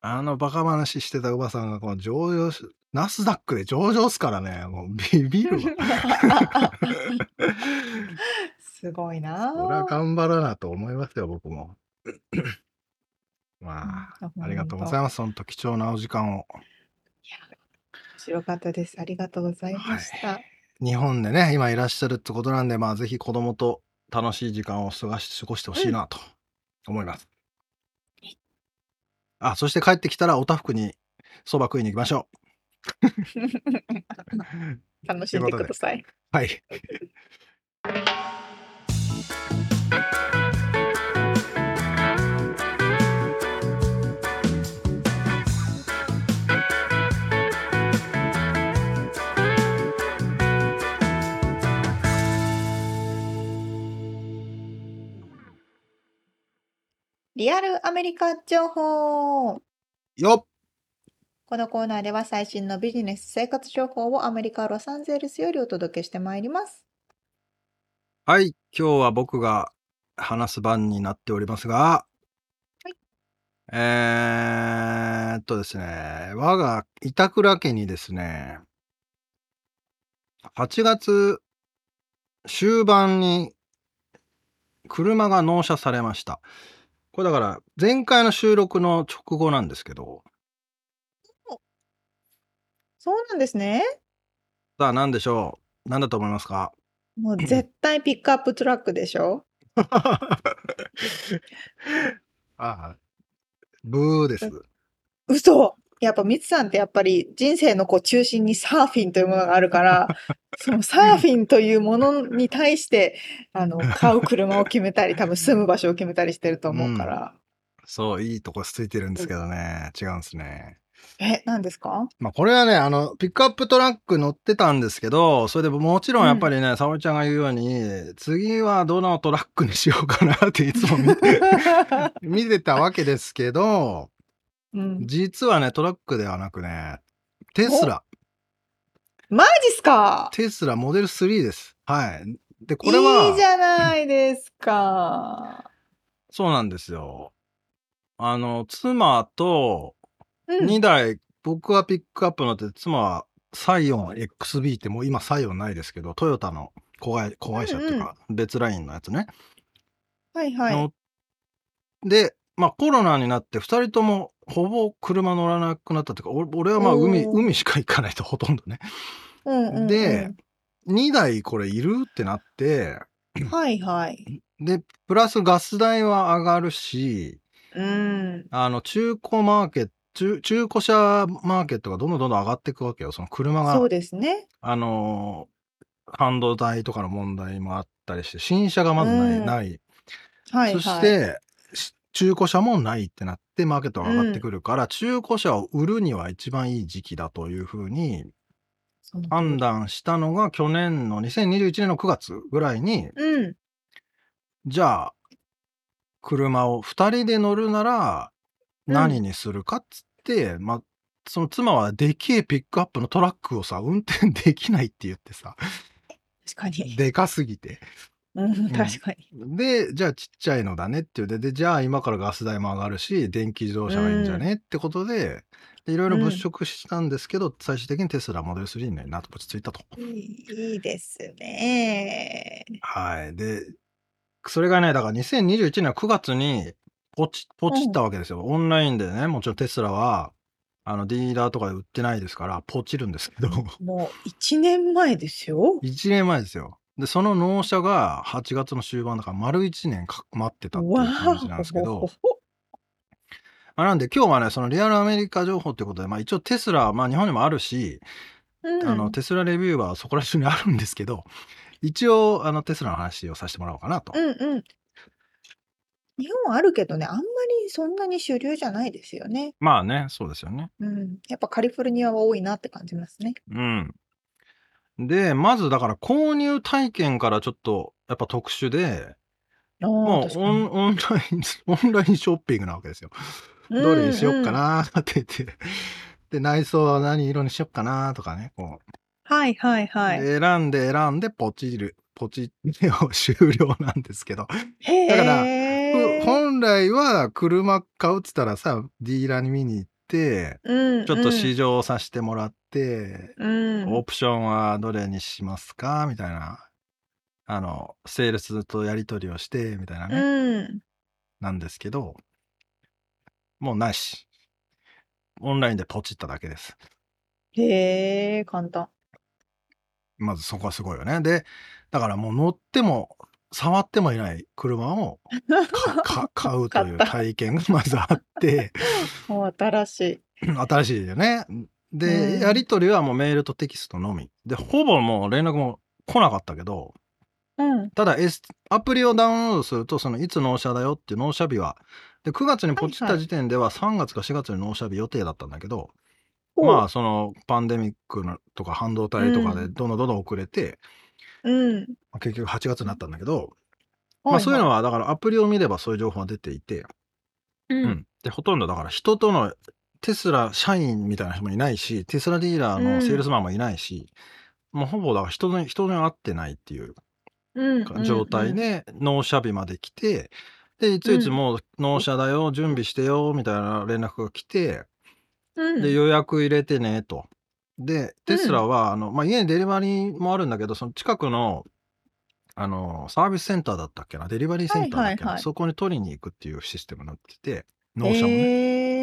あのバカ話してたうばさんがこの上場し、ナスダックで上場っすからね。もうビビるわ。すごいな そりゃあ。頑張らなと思いますよ、僕も。まあ、うんありがとうございます。本当貴重なお時間を。面白かったです。ありがとうございました。日本でね、今いらっしゃるってことなんで、まあ、ぜひ子供と楽しい時間を過ごし過ごしてほしいなと思います。あ、そして帰ってきたらおたふくにそば食いに行きましょ 楽しんでください。う。はい。リアルアメリカ情報。よっこのコーナーでは最新のビジネス生活情報をアメリカ・ロサンゼルスよりお届けしてまいります。はい。今日は僕が話す番になっておりますが、はいえーっとですね、我が板倉家にですね、8月終盤に車が納車されました。これだから前回の収録の直後なんですけど、そうなんですね。さあ何でしょう？何だと思いますか？もう絶対ピックアップトラックでしょ？ああ、ブーです。嘘やっぱミツさんってやっぱり人生のこう中心にサーフィンというものがあるから、そのサーフィンというものに対して、あの、買う車を決めたり、多分住む場所を決めたりしてると思うから。そう、いいとこついてるんですけどね。違うんですね。え、何ですか？まあこれはね、あの、ピックアップトラック乗ってたんですけど、それでもちろんやっぱりね、沙織ちゃんが言うように、次はどのトラックにしようかなっていつも見て、見てたわけですけど、うん、実はね、トラックではなくね、テスラ、マジっすか？テスラモデル3です。はい。で、これは、いいじゃないですか。そうなんですよ。あの、妻とうん2台、僕はピックアップ乗って、妻はサイオン XB ってもう今サイオンないですけど、トヨタの子会子会社っていうか、別ラインのやつね。はいはい。乗で、まあコロナになって2人ともほぼ車乗らなくなったっていうか、俺俺はまあ海、海しか行かないとほとんどね。うんうんうんで、2台これいるってなって、はいはい。で、プラスガス代は上がるし、うん。あの、中古マーケット、中中古車マーケットがどんどんどんどん上がっていくわけよ。その車がそうですね。あのー半導体とかの問題もあったりして、新車がまずない。うんないはいはい。そして、し中古車もないってなって、マーケットが上がってくるから、中古車を売るには一番いい時期だというふうに判断したのが、去年の2021年の9月ぐらいに、うん。じゃあ、車を2人で乗るなら何にするかっつって、まあ、その妻はでけえピックアップのトラックをさ、運転できないって言ってさ、確かに。でかすぎて。うん、確かに。で、じゃあちっちゃいのだねっていうで、で、じゃあ今からガス代も上がるし、電気自動車がいいんじゃね、ってことで、でいろいろ物色したんですけど、最終的にテスラモデル3になって落ち着いたと。いいですね。はい。で、それがね、だから2021年の9月にポチ、ポチったわけですよ。オンラインでね、もちろんテスラは、あの、ディーラーとかで売ってないですから、ポチるんですけど、もう1年前ですよ。1年前ですよ。で、その納車が8月の終盤だから、丸1年か待ってたっていうわ感じなんですけど、お。まあ、なんで今日はね、そのリアルアメリカ情報ということで、まあ一応テスラ、まあ日本にもあるし、うんあのテスラレビューはそこら中にあるんですけど、一応あのテスラの話をさせてもらおうかなと。うんうん。日本はあるけどね、あんまりそんなに主流じゃないですよね。まあね、そうですよね。うん。やっぱカリフォルニアは多いなって感じますね。うん。で、まずだから購入体験からちょっとやっぱ特殊で、もう。オンオンライン、オンラインショッピングなわけですよ。どれにしよっかなーって言って。で、内装は何色にしよっかなーとかね、こう。はいはいはい。で選んで選んでポチる、ポチってを終了なんですけど、へだからえ。本来は車買うっつったらさ、ディーラーに見に行って、うん、ちょっと試乗させてもらって、うん。オプションはどれにしますか？みたいな。あの、セールスとやり取りをして、みたいなね、うん。なんですけど、もうなし。オンラインでポチっただけです。へえ、簡単。まずそこはすごいよね。で、だからもう乗っても、触ってもいない車を 買うという体験がまずあって、もう新しい。新しいよね。で、うんやり取りはもうメールとテキストのみ。で、ほぼもう連絡も来なかったけど、うん。ただ、S、アプリをダウンロードすると、そのいつ納車だよっていう納車日は、で、9月にポチっはいはいた時点では3月か4月に納車日予定だったんだけど、ほうまあ、そのパンデミックのとか半導体とかでうんどんどんどんどん遅れて、うん。まあ結局8月になったんだけど、はまあそういうのは。は、だからアプリを見ればそういう情報が出ていて、う。うんん。で、ほとんどだから人とのテスラ社員みたいな人もいないし、テスラディーラーのセールスマンもいないし、もうほぼだから人に、人に会ってないっていううん。状態で納車日まで来て、で、いついつもう納車だよ、準備してよ、みたいな連絡が来て、うん。で、予約入れてね、と。で、テスラは、あの、まあ、家にデリバリーもあるんだけど、その近くの、あの、サービスセンターだったっけな、デリバリーセンターだっけな、そこに取りに行くっていうシステムになってて、納車もね。へえ。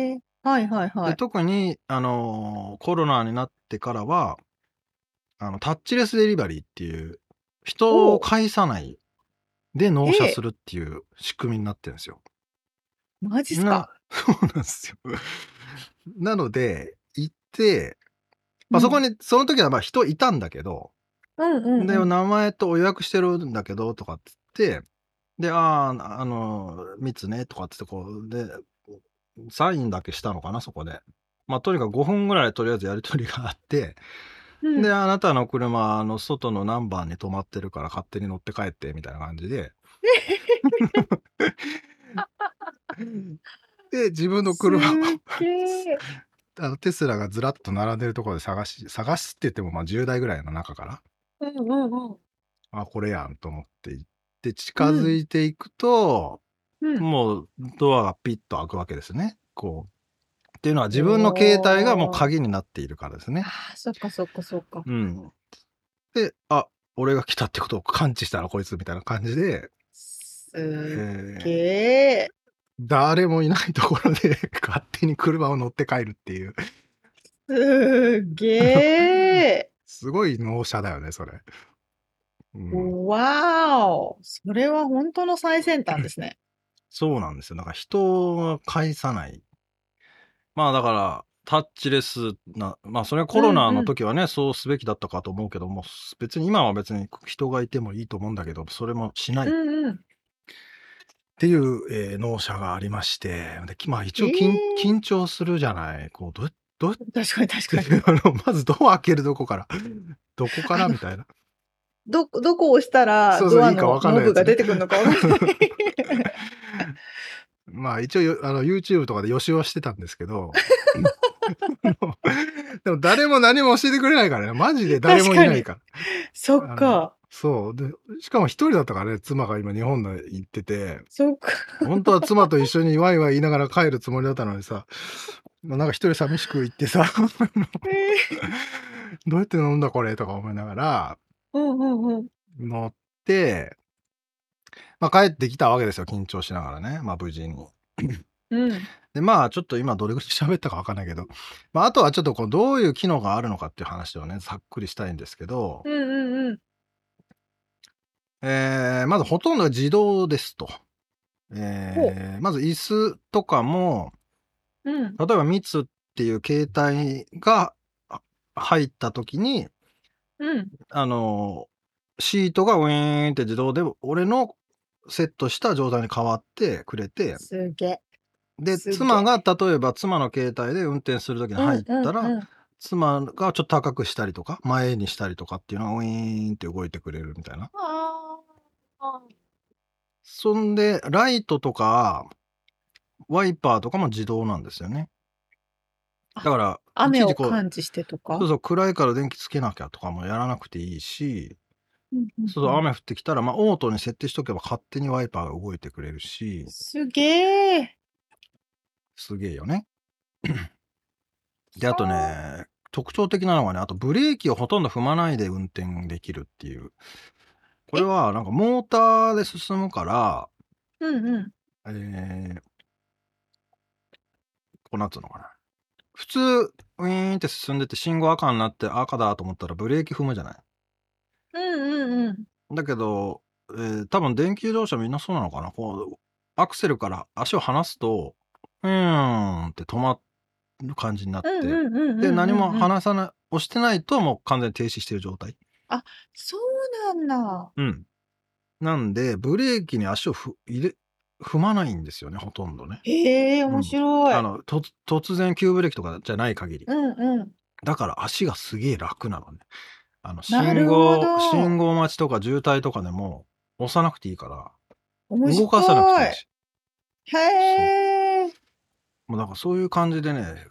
はいはいはでい。特に、あのコロナになってからは、あの、タッチレスデリバリーっていう、人を介さないで納車するっていう仕組みになってるんですよ。マジっすなか。そうなんですよ。なので、行って、まあ、うんそこに、その時はまあ人いたんだけど、うんうんうん。で、名前と予約してるんだけど、とかって言って、で、ああ、あの、密ね、とかって言って、こう、で、サインだけしたのかな、そこで。まあ、とにかく5分ぐらいとりあえずやりとりがあって、うんで、あなたの車、あの、外の何番に止まってるから勝手に乗って帰って、みたいな感じで。で、自分の車を。あのテスラがずらっと並んでるところで探し、探すって言ってもまあ10台ぐらいの中から、うんうんうん。あ、これやんと思って行って近づいていくと、うん。もうドアがピッと開くわけですね。こう。っていうのは自分の携帯がもう鍵になっているからですね。ああ、そっかそっかそっか。うん。で、あ、俺が来たってことを感知したらこいつみたいな感じで、すえっーげえ。誰もいないところで 勝手に車を乗って帰るっていう、すっげえ。すごい納車だよね、それ。うんわーお。それは本当の最先端ですね。そうなんですよ。だから人が介さない。まあだから、タッチレスな、まあそれはコロナの時はね、そうすべきだったかと思うけども、別に今は別に人がいてもいいと思うんだけど、それもしないっうんうん。ていう、えー納車がありまして、できまあ一応緊,、えー緊張するじゃない。こうどうどうやっ確かに確かに。てあのまずドア開けるどこから、どこから？みたいな。ど、どこを押したらドアそうそういいかわのかんないブが出てくるのかわかんない。まあ一応よあの YouTube とかで予習はしてたんですけど。でも誰も何も教えてくれないからね。マジで誰もいないから。そっか。そう。でしかも一人だったからね妻が今日本で行ってて。そっか。本当は妻と一緒にワイワイ言いながら帰るつもりだったのにさ。なんか一人寂しく行ってさ。どうやって飲んだこれとか思いながら。うんうんうん。乗って、まあ、帰ってきたわけですよ緊張しながらねまあ無事に。うん。で、まあ、ちょっと今どれぐらい 喋ったかわかんないけど、まあ、あとはちょっとこう、どういう機能があるのかっていう話をね、ざっくりしたいんですけど、うんうんうん。えーまずほとんどが自動ですと。えーまず椅子とかも、うん。例えば密っていう携帯があ入った時に、うん。あの、シートがウィーンって自動で、俺のセットした状態に変わってくれて、すげえ。で、妻が例えば妻の携帯で運転する時に入ったら、うんうんうん妻がちょっと高くしたりとか前にしたりとかっていうのがウィーンって動いてくれるみたいな。そんでライトとかワイパーとかも自動なんですよね。だから雨を感知してとか？そうそう暗いから電気つけなきゃとかもやらなくていいし、うんうんうん。そうそう雨降ってきたらまあオートに設定しとけば勝手にワイパーが動いてくれるし。すげえ。すげえよね。であとね特徴的なのがねあとブレーキをほとんど踏まないで運転できるっていう。これはなんかモーターで進むからうんうん。えー、こうなんつうのかな。普通ウィーンって進んでて信号赤になって赤だと思ったらブレーキ踏むじゃないうんうんうん。だけど、えー多分電気自動車みんなそうなのかな？こうアクセルから足を離すとうーんって止まる感じになって、うんうんうんうんうん。で何も離さない押してないともう完全に停止してる状態そうなんだ。うんなんでブレーキに足をふ入れ踏まないんですよねほとんどねへえ、面白い。あのと突然急ブレーキとかじゃない限りうんうん。だから足がすげえ楽なのねあのな信る号信号待ちとか渋滞とかでも押さなくていいから。動かさなくていいしへえ。もうなんかそういう感じでね、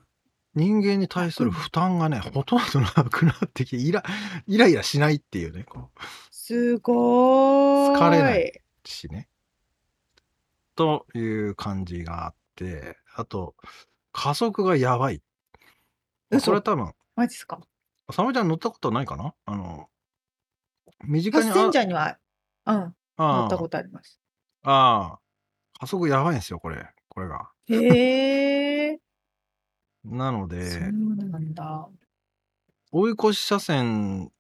人間に対する負担がね、ほとんどなくなってきて、イライライラしないっていうね、こうすごーい。疲れないしね。という感じがあって、あと、加速がやばい。嘘これ多分、マジっすか？サムちゃん乗ったことないかな？あの、身近にパッセンジャーには、うん、乗ああったことあります。ああ、加速やばいんですよ、これ。これが。へえ。なのそうで、なんだ。追い越し車線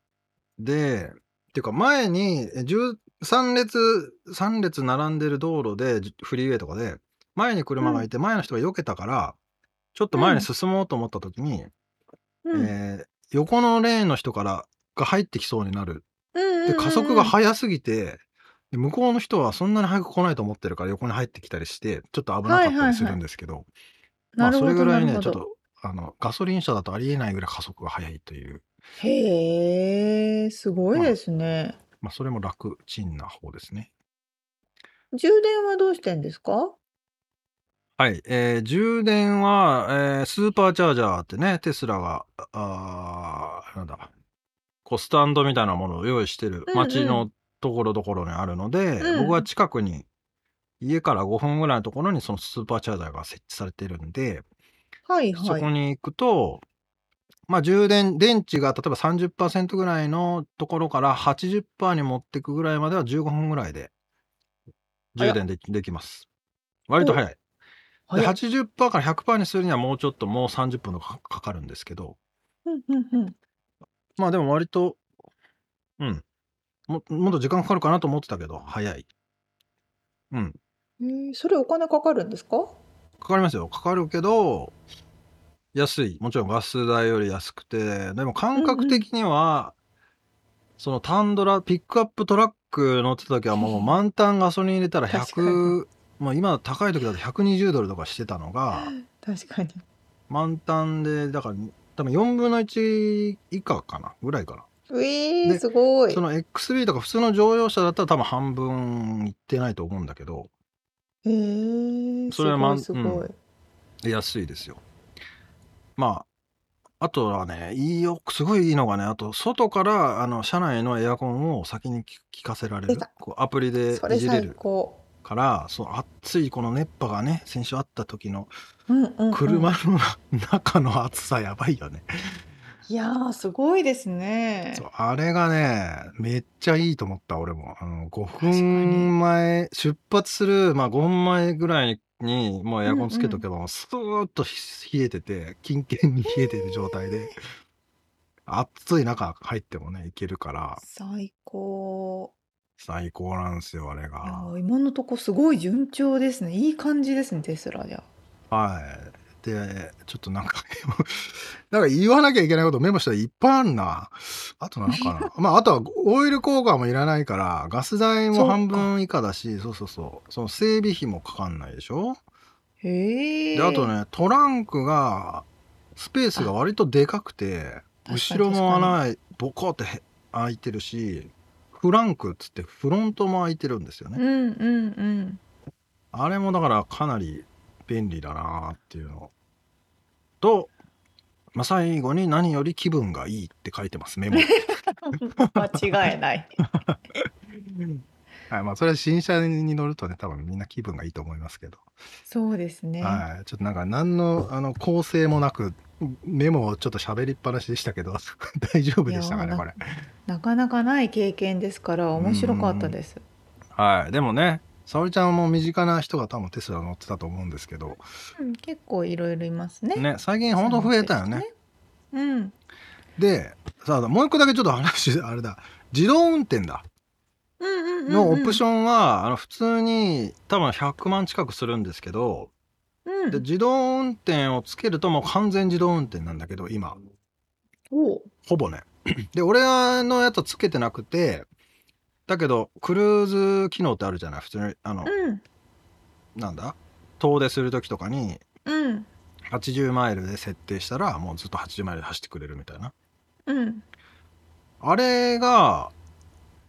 で、っていうか前にえ10 3列、3列並んでる道路で、じフリーウェイとかで、前に車がいて、前の人が避けたから、ちょっと前に進もうと思った時に、うん。えー横のレーンの人からが入ってきそうになる。うんで、加速が速すぎて、で向こうの人はそんなに速く来ないと思ってるから横に入ってきたりして、ちょっと危なかったりするんですけど、まあそなるほどれぐらいね、ちょっと、あの、ガソリン車だとありえないぐらい加速が速いという、へえ、すごいですね。まあそれも楽ちんな方ですね。充電はどうしてんですか？はい、えー充電は、えースーパーチャージャーってね、テスラが、あーなんだ、こうスタンドみたいなものを用意してるうんうん街のところどころにあるので、うん僕は近くに、家から5分ぐらいのところにそのスーパーチャージャーが設置されてるんで、はいはい。そこに行くと、まあ充電、電池が例えば30%ぐらいのところから80%に持っていくぐらいまでは15分ぐらいで充電できます。割と早い。で早っ80%から100%にするにはもうちょっともう30分とかかかるんですけど、うんうんうん。まあでも割と、うん、ももっと時間かかるかなと思ってたけど、早い。うん。えーそれお金かかるんですか？かかりますよ。かかるけど、安い。もちろんガス代より安くて、でも感覚的には、そのタンドラ、ピックアップトラック乗ってた時はもう満タンガソリン入れたら確か100、まあ今高い時だと120ドルとかしてたのが、確かに。満タンで、だから多分4分の1以下かなぐらいかな。うえー、ですごいそ。の XB とか普通の乗用車だったら多分半分いってないと思うんだけど、えー、それはまんすごいすごい。安いですよ。まあ、あとはね、いいよ、すごいいいのがね、あと、外から、あの、車内のエアコンを先に効かせられる。こうアプリでそれ最いじれる高。から、そう、暑いこの熱波がね、先週あった時のうんうん、うん。車の中の暑さやばいよね。いやー、すごいですねそう。あれがね、めっちゃいいと思った、俺も。あの5確かに分前、出発する、まあ5分前ぐらいに、もうエアコンつけとけば、もうスーッと冷えてて、キンキンに冷えてる状態で、暑い中入ってもね、いけるから、最高。最高なんですよ、あれいやが。ー今のとこすごい順調ですね。いい感じですね、テスラじゃ。はい。で、ちょっとなんか、なんか言わなきゃいけないことメモしたらいっぱいあるな。あとなんかな。まあ、あとはオイル交換もいらないから、ガス代も半分以下だし、そうそうそう。その整備費もかかんないでしょへえ。で、あとね、トランクが、スペースが割とでかくて、確かに後ろの穴、ボコってへ開いてるし、フランクっつってフロントも開いてるんですよね。うんうんうん。あれもだからかなり便利だなっていうのと、まあ、最後に何より気分がいいって書いてますメモに 間違いない。はいまあそれは新車に乗るとね多分みんな気分がいいと思いますけど、そうですね。はいちょっとなんか何のあの構成もなくメモをちょっと喋りっぱなしでしたけど 大丈夫でしたかねこれなかなかない経験ですから面白かったです。はいでもね沙織ちゃんも身近な人が多分テスラ乗ってたと思うんですけどうん、結構いろいろいますね。ね最近ほんと増えたよね。うん。でさあもう一個だけちょっと話 あれだ自動運転だ。のオプションは、あの普通に多分100万近くするんですけど、うん。で自動運転をつけるともう完全自動運転なんだけど今。お。うほぼね。で俺のやつはつけてなくてだけどクルーズ機能ってあるじゃない？普通にあの、うん。なんだ？遠出する時とかにうん。80マイルで設定したらもうずっと80マイルで走ってくれるみたいな。うん。あれが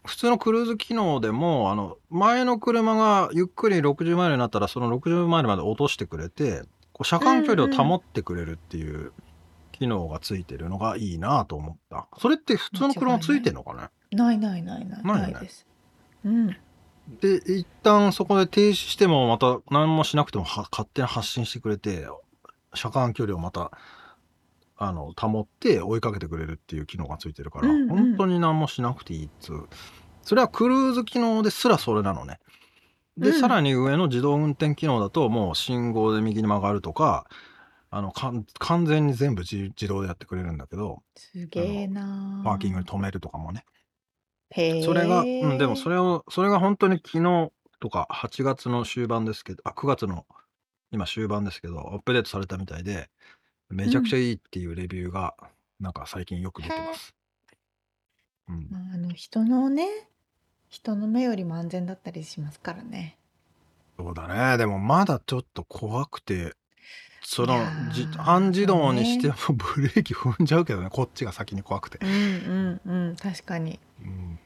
普通のクルーズ機能でもあの前の車がゆっくり60マイルになったらその60マイルまで落としてくれてこう車間距離を保ってくれるっていう機能がついてるのがいいなと思ったそれって普通の車ついてんのかね？ないないないないないよねないです。うん。で一旦そこで停止してもまた何もしなくてもは勝手に発進してくれて車間距離をまたあの保って追いかけてくれるっていう機能がついてるから、うんうん。本当に何もしなくていいっつう。それはクルーズ機能ですらそれなのね。で、うん。さらに上の自動運転機能だともう信号で右に曲がるとかあの完全に全部自自動でやってくれるんだけどすげえな。パーキングに止めるとかもね。それが、うん、でもそれを、それが本当に昨日とか8月の終盤ですけど、あ、9月の今終盤ですけど、アップデートされたみたいで、めちゃくちゃいいっていうレビューが、なんか最近よく出てます。うん。まああの人のね人の目よりも安全だったりしますからね。そうだね。でもまだちょっと怖くて、そのじ半自動にしても ブレーキ踏んじゃうけどね、こっちが先に怖くて。うんうんうん確かに。うん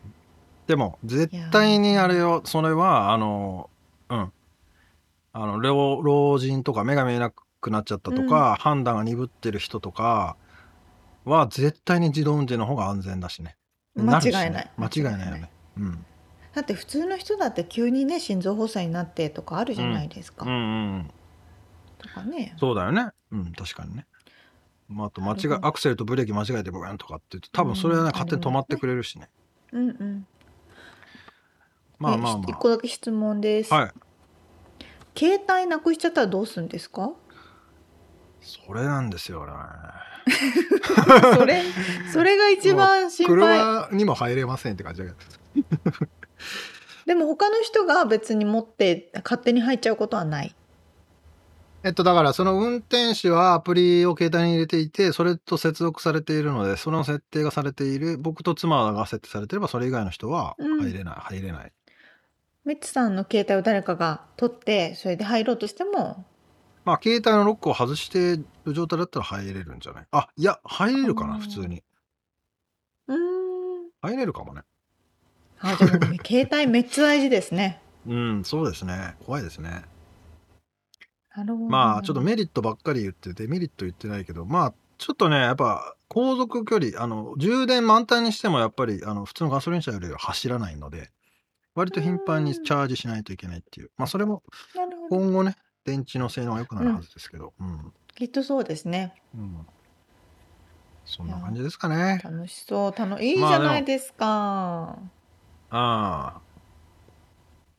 でも絶対にあれよそれはあのうんあの老老人とか目が見えなくなっちゃったとか、判断が鈍ってる人とかは絶対に自動運転の方が安全だしね。間違いない。間違いないよね。うん。だって普通の人だって急にね心臓発作になってとかあるじゃないですか。うん。うん。とかね。そうだよね。うん確かにね。まあ、あと間違いアクセルとブレーキ間違えてブーンとかって言って多分それはね、うん勝手に止まってくれるしね。うんうん。まあまあえ一ま個だけ質問です。あはい。携帯なくしちゃったらどうするんですか？それなんですよね それ、それが一番心配。車にも入れませんって感じだけど。でも他の人が別に持って勝手に入っちゃうことはない。えっと、だから、その運転手はアプリを携帯に入れていて、それと接続されているので、その設定がされている、僕と妻が設定されてれば、それ以外の人はうん入れない、入れない。ミッツさんの携帯を誰かが取って、それで入ろうとしても、まあ、携帯のロックを外してる状態だったら入れるんじゃない？あ、いや、入れるかな、普通に。うーん。入れるかもね。あ、でもね、携帯めっちゃ大事ですね。うん、そうですね。怖いですね。なるほど。まあ、ちょっとメリットばっかり言ってて、メリット言ってないけど、まあ、ちょっとね、やっぱ、航続距離、あの、充電満タンにしても、やっぱり、あの、普通のガソリン車よりは走らないので、割と頻繁にチャージしないといけないっていう。まあ、それも、なるほど。今後ね、電池の性能が良くなるはずですけど、うん。きっとそうですね。うん。そんな感じですかね。楽しそう。楽いいじゃないですか。ああ。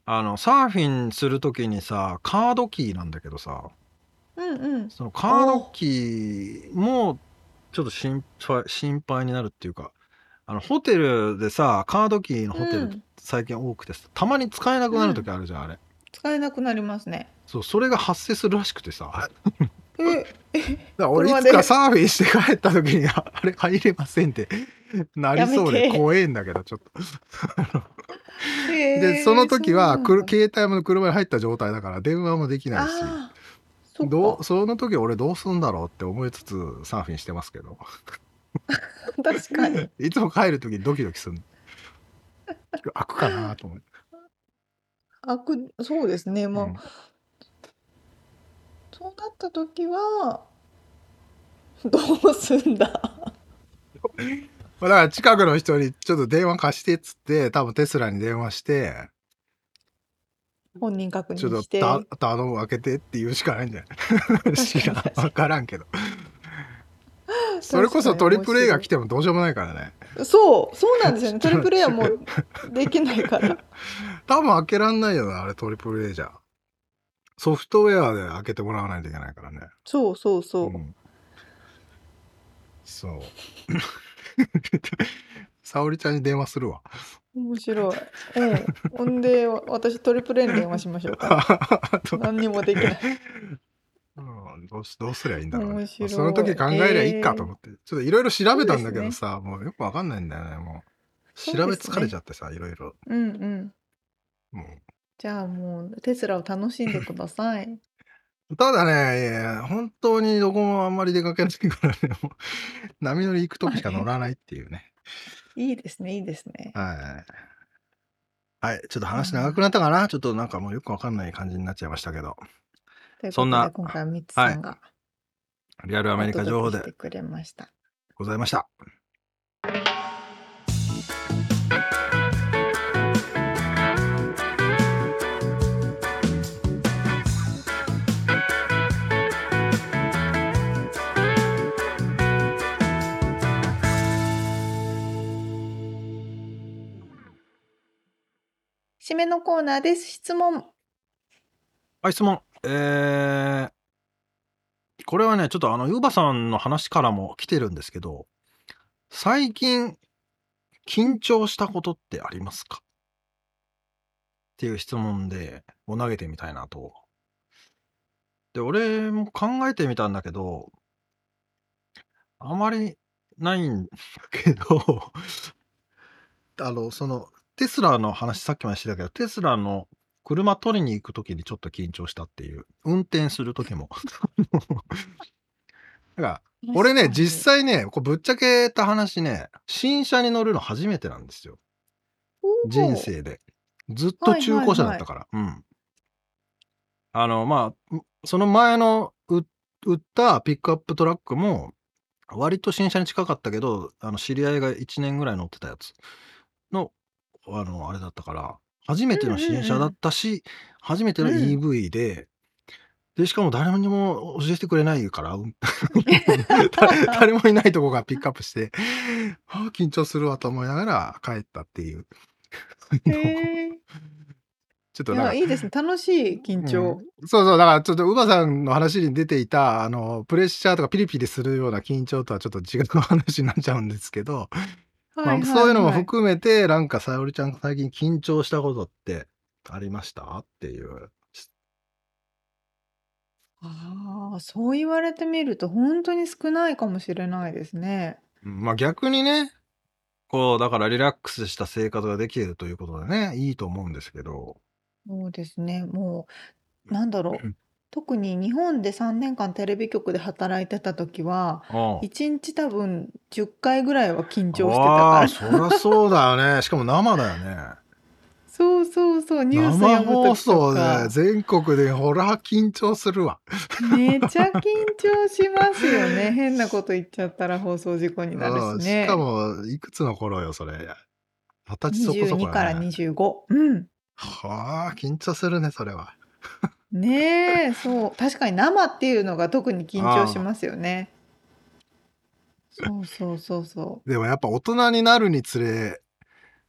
あの、サーフィンするときにさ、カードキーなんだけどさ、うんうん。そのカードキーもちょっと心配心配になるっていうか、あの、ホテルでさ、カードキーのホテルうん最近多くてさ、たまに使えなくなるときあるじゃん、あれ。使えなくなりますね。そう、それが発生するらしくてさ。だかえ、ら俺いつかサーフィンして帰ったときに、あ あれ入れませんってなりそうで怖えんだけど、ちょっと。でで、その時は、くる携帯も車に入った状態だから、電話もできないし。どう。その時俺どうすんだろうって思いつつサーフィンしてますけど 確かに。いつも帰る時ドキドキする開くかなと思って、あく、そうですね。もう、うんそうなった時は、どうすんだ？まあだから近くの人にちょっと電話貸してっつって多分テスラに電話して本人確ちょっと。た頼む開けてって言うしかないんじゃない？知らん分からんけどそれこそトリプル A が来てもどうしようもないからねそう、そうなんですよね。トリプル A はもうできないから。多分開けらんないよなあれトリプル A じゃソフトウェアで開けてもらわないといけないからねそうそうそう。んそう。沙織ちゃんに電話するわ。面白い。うん。ほんで、私トリプルに電話しましょうか。何にもできない。うんどうしどうすりゃいいんだろうねその時考えりゃいいかと思って、ちょっといろいろ調べたんだけどさ、もうよくわかんないんだよねもう調べ疲れちゃってさいろいろうんうん。もじゃあもうテスラを楽しんでください。う ただねいや本当にどこもあんまり出かけないからね。もう 波乗り行く時しか乗らないっていうね。いいですね、いいですね。はい。はいちょっと話長くなったかな？ちょっとなんかもうよくわかんない感じになっちゃいましたけど。ということでそんな今回はミツさんがリアルアメリカ情報で。ございました締めのコーナーです。質問。はい、質問。えー、これはね、ちょっとあの、ユーバさんの話からも来てるんですけど、最近、緊張したことってありますか？っていう質問で、を投げてみたいなと。で、俺も考えてみたんだけど、あまりないんだけど、あの、その、テスラの話さっきまでしてたけど、テスラの車取りに行くときにちょっと緊張したっていう。運転するときも。だから、俺ね、実際ね、こうぶっちゃけた話ね、新車に乗るの初めてなんですよ。人生で。ずっと中古車だったから。うん。あの、まあ、その前の売売ったピックアップトラックも、割と新車に近かったけど、あの、知り合いが1年ぐらい乗ってたやつの、あの、あれだったから、初めての新車だったし、初めてのうん EV で、で、しかも誰にも教えてくれないから、誰もいないとこがピックアップして、ああ、緊張するわと思いながら帰ったっていう。ちょっとなんかいや、いいですね。楽しい緊張。うんそうそう、だからちょっと、ウバさんの話に出ていた、あの、プレッシャーとかピリピリするような緊張とはちょっと違う話になっちゃうんですけど、まあ、そういうのも含めて、なんか、さおりちゃん最近緊張したことってありました？っていう。ああ、そう言われてみると本当に少ないかもしれないですね。うんまあ逆にね、こう、だからリラックスした生活ができるということでね、いいと思うんですけど。そうですね。もう、なんだろう。うん特に日本で3年間テレビ局で働いてた時は、ああ1日多分10回ぐらいは緊張してたああ、から。そりゃそうだよね。しかも生だよね。そうそうそう、ニュース生読む時と放送かで、全国でほら緊張するわ。めちゃ緊張しますよね。変なこと言っちゃったら放送事故になうんるしね。しかも、いくつの頃よ、それ。二十歳そこそこ22からやね。25。うん。はあ、緊張するね、それは。ねえ、そう。確かに生っていうのが特に緊張しますよね。そうそうそうそでもやっぱ大人になるにつれ、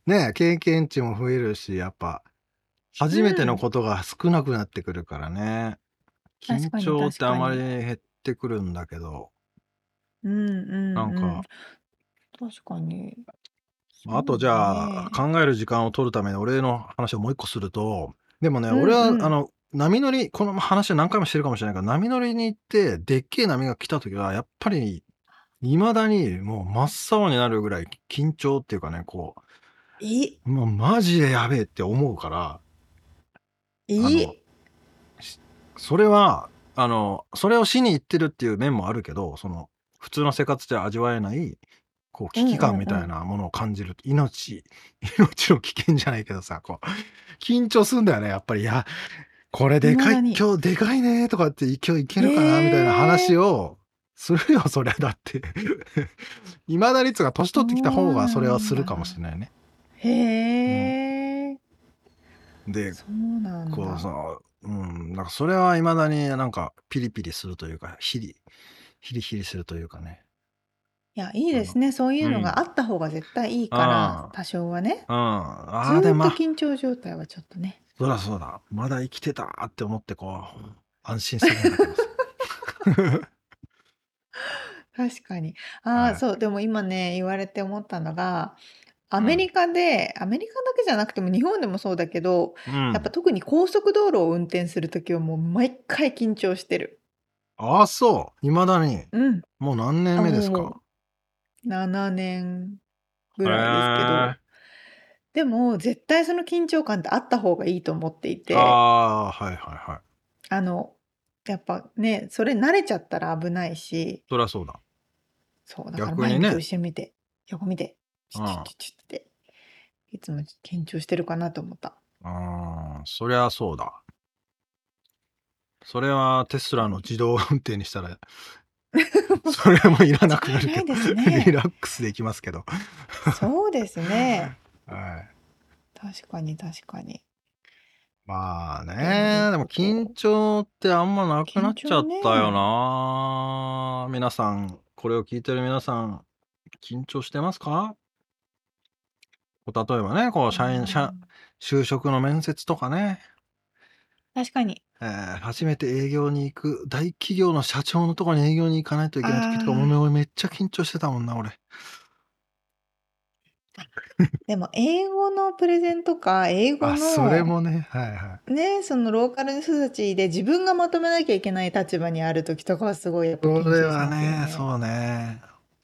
ね、経験値も増えるし、やっぱ、初めてのことが少なくなってくるからね。緊確かに張ってあまり確減ってくるんだけど。う。うんうん、うん。なんか確かに。あとじゃあ、考える時間を取るために俺の話をもう一個すると、でもね、うんうん俺は、あの、波乗り、この話は何回もしてるかもしれないから、波乗りに行って、でっけえ波が来た時は、やっぱり、未だにもう真っ青になるぐらい緊張っていうかね、こいう、もうマジでやべえって思うから、いあのそれは、あの、それをしに行ってるっていう面もあるけど、その、普通の生活では味わえない、こう、危機感みたいなものを感じる。命、命の危険じゃないけどさ、こう、緊張するんだよね、やっぱり。いや、これでかい、今日でかいねとかって、今日いけるかな、みたいな話をするよ、そりゃ。だって。未だにつうか、年取ってきた方がそれはするかもしれないね。へえ、で、そうなんだ。こうさ、うん、なんかそれは未だになんかピリピリするというか、ヒリ、ヒリヒリするというかね。いや、いいですね。そういうのがあった方が絶対いいから、うん多少はね。うん。あずーっとあ、でまあ、緊張状態はちょっとね。そうだそうだ。まだ生きてたって思ってこう、安心するんだけどさ確かに。ああ、はいそう。でも今ね、言われて思ったのが、アメリカで、アメリカだけじゃなくても日本でもそうだけど、うんやっぱ特に高速道路を運転するときはもう毎回緊張してる。ああ、そう。未だに。うん。もう何年目ですか？あもう7年ぐらいですけど。でも、絶対その緊張感ってあった方がいいと思っていて、ああ、はいはいはい。あの、やっぱね、それ慣れちゃったら危ないし、そりゃそうだ。そう、だから逆にね前見て後ろ見て、横見て、チュッチュうんッチュッチュッって、いつも緊張してるかなと思った。ああ、そりゃそうだ。それはテスラの自動運転にしたら、それもいらなくなるけど、いですねリラックスできますけど。そうですね。はい。確かに確かに。まあね、でも緊張ってあんまなくなっちゃったよな、皆さん、これを聞いてる皆さん、緊張してますか？例えばね、こう、社員、社、就職の面接とかね、確かに。えー初めて営業に行く、大企業の社長のところに営業に行かないといけない時とか、もめっちゃ緊張してたもんな、俺。でも、英語のプレゼンとか、英語あ、の、それもね、はいはい。ね、そのローカルの人たちで自分がまとめなきゃいけない立場にある時とかはすごいやっぱ緊張しそれはますよね、そうね。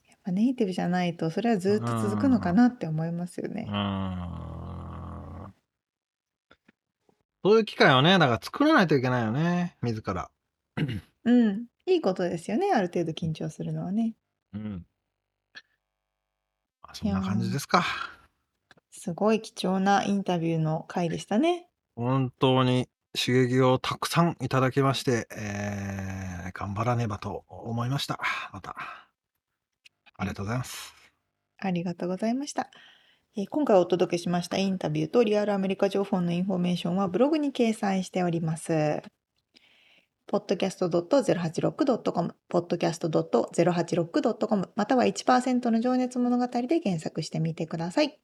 やっぱネイティブじゃないとそれはずっと続くのかなって思いますようね。ーん。そういう機会をね、だから作らないといけないよね、自ら。うん。いいことですよね。ある程度緊張するのはね。うん。あそんな感じですか。すごい貴重なインタビューの回でしたね。本当に刺激をたくさんいただきまして、えー頑張らねばと思いました。また。ありがとうございます。ありがとうございました。えー今回お届けしましたインタビューとリアルアメリカ情報のインフォメーションはブログに掲載しております。podcast.086.com、podcast.086.com、または1%の情熱物語で検索してみてください。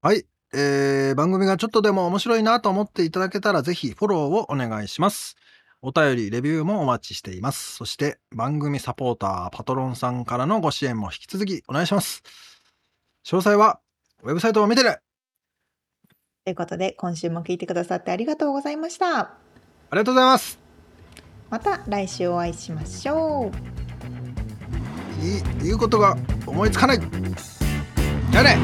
はい。えー番組がちょっとでも面白いなと思っていただけたら、ぜひフォローをお願いします。お便り、レビューもお待ちしています。そして、番組サポーター、パトロンさんからのご支援も引き続きお願いします。詳細は、ウェブサイトを見てねということで、今週も聞いてくださってありがとうございました。ありがとうございます。また来週お会いしましょう。い言うことが思いつかない。じゃあね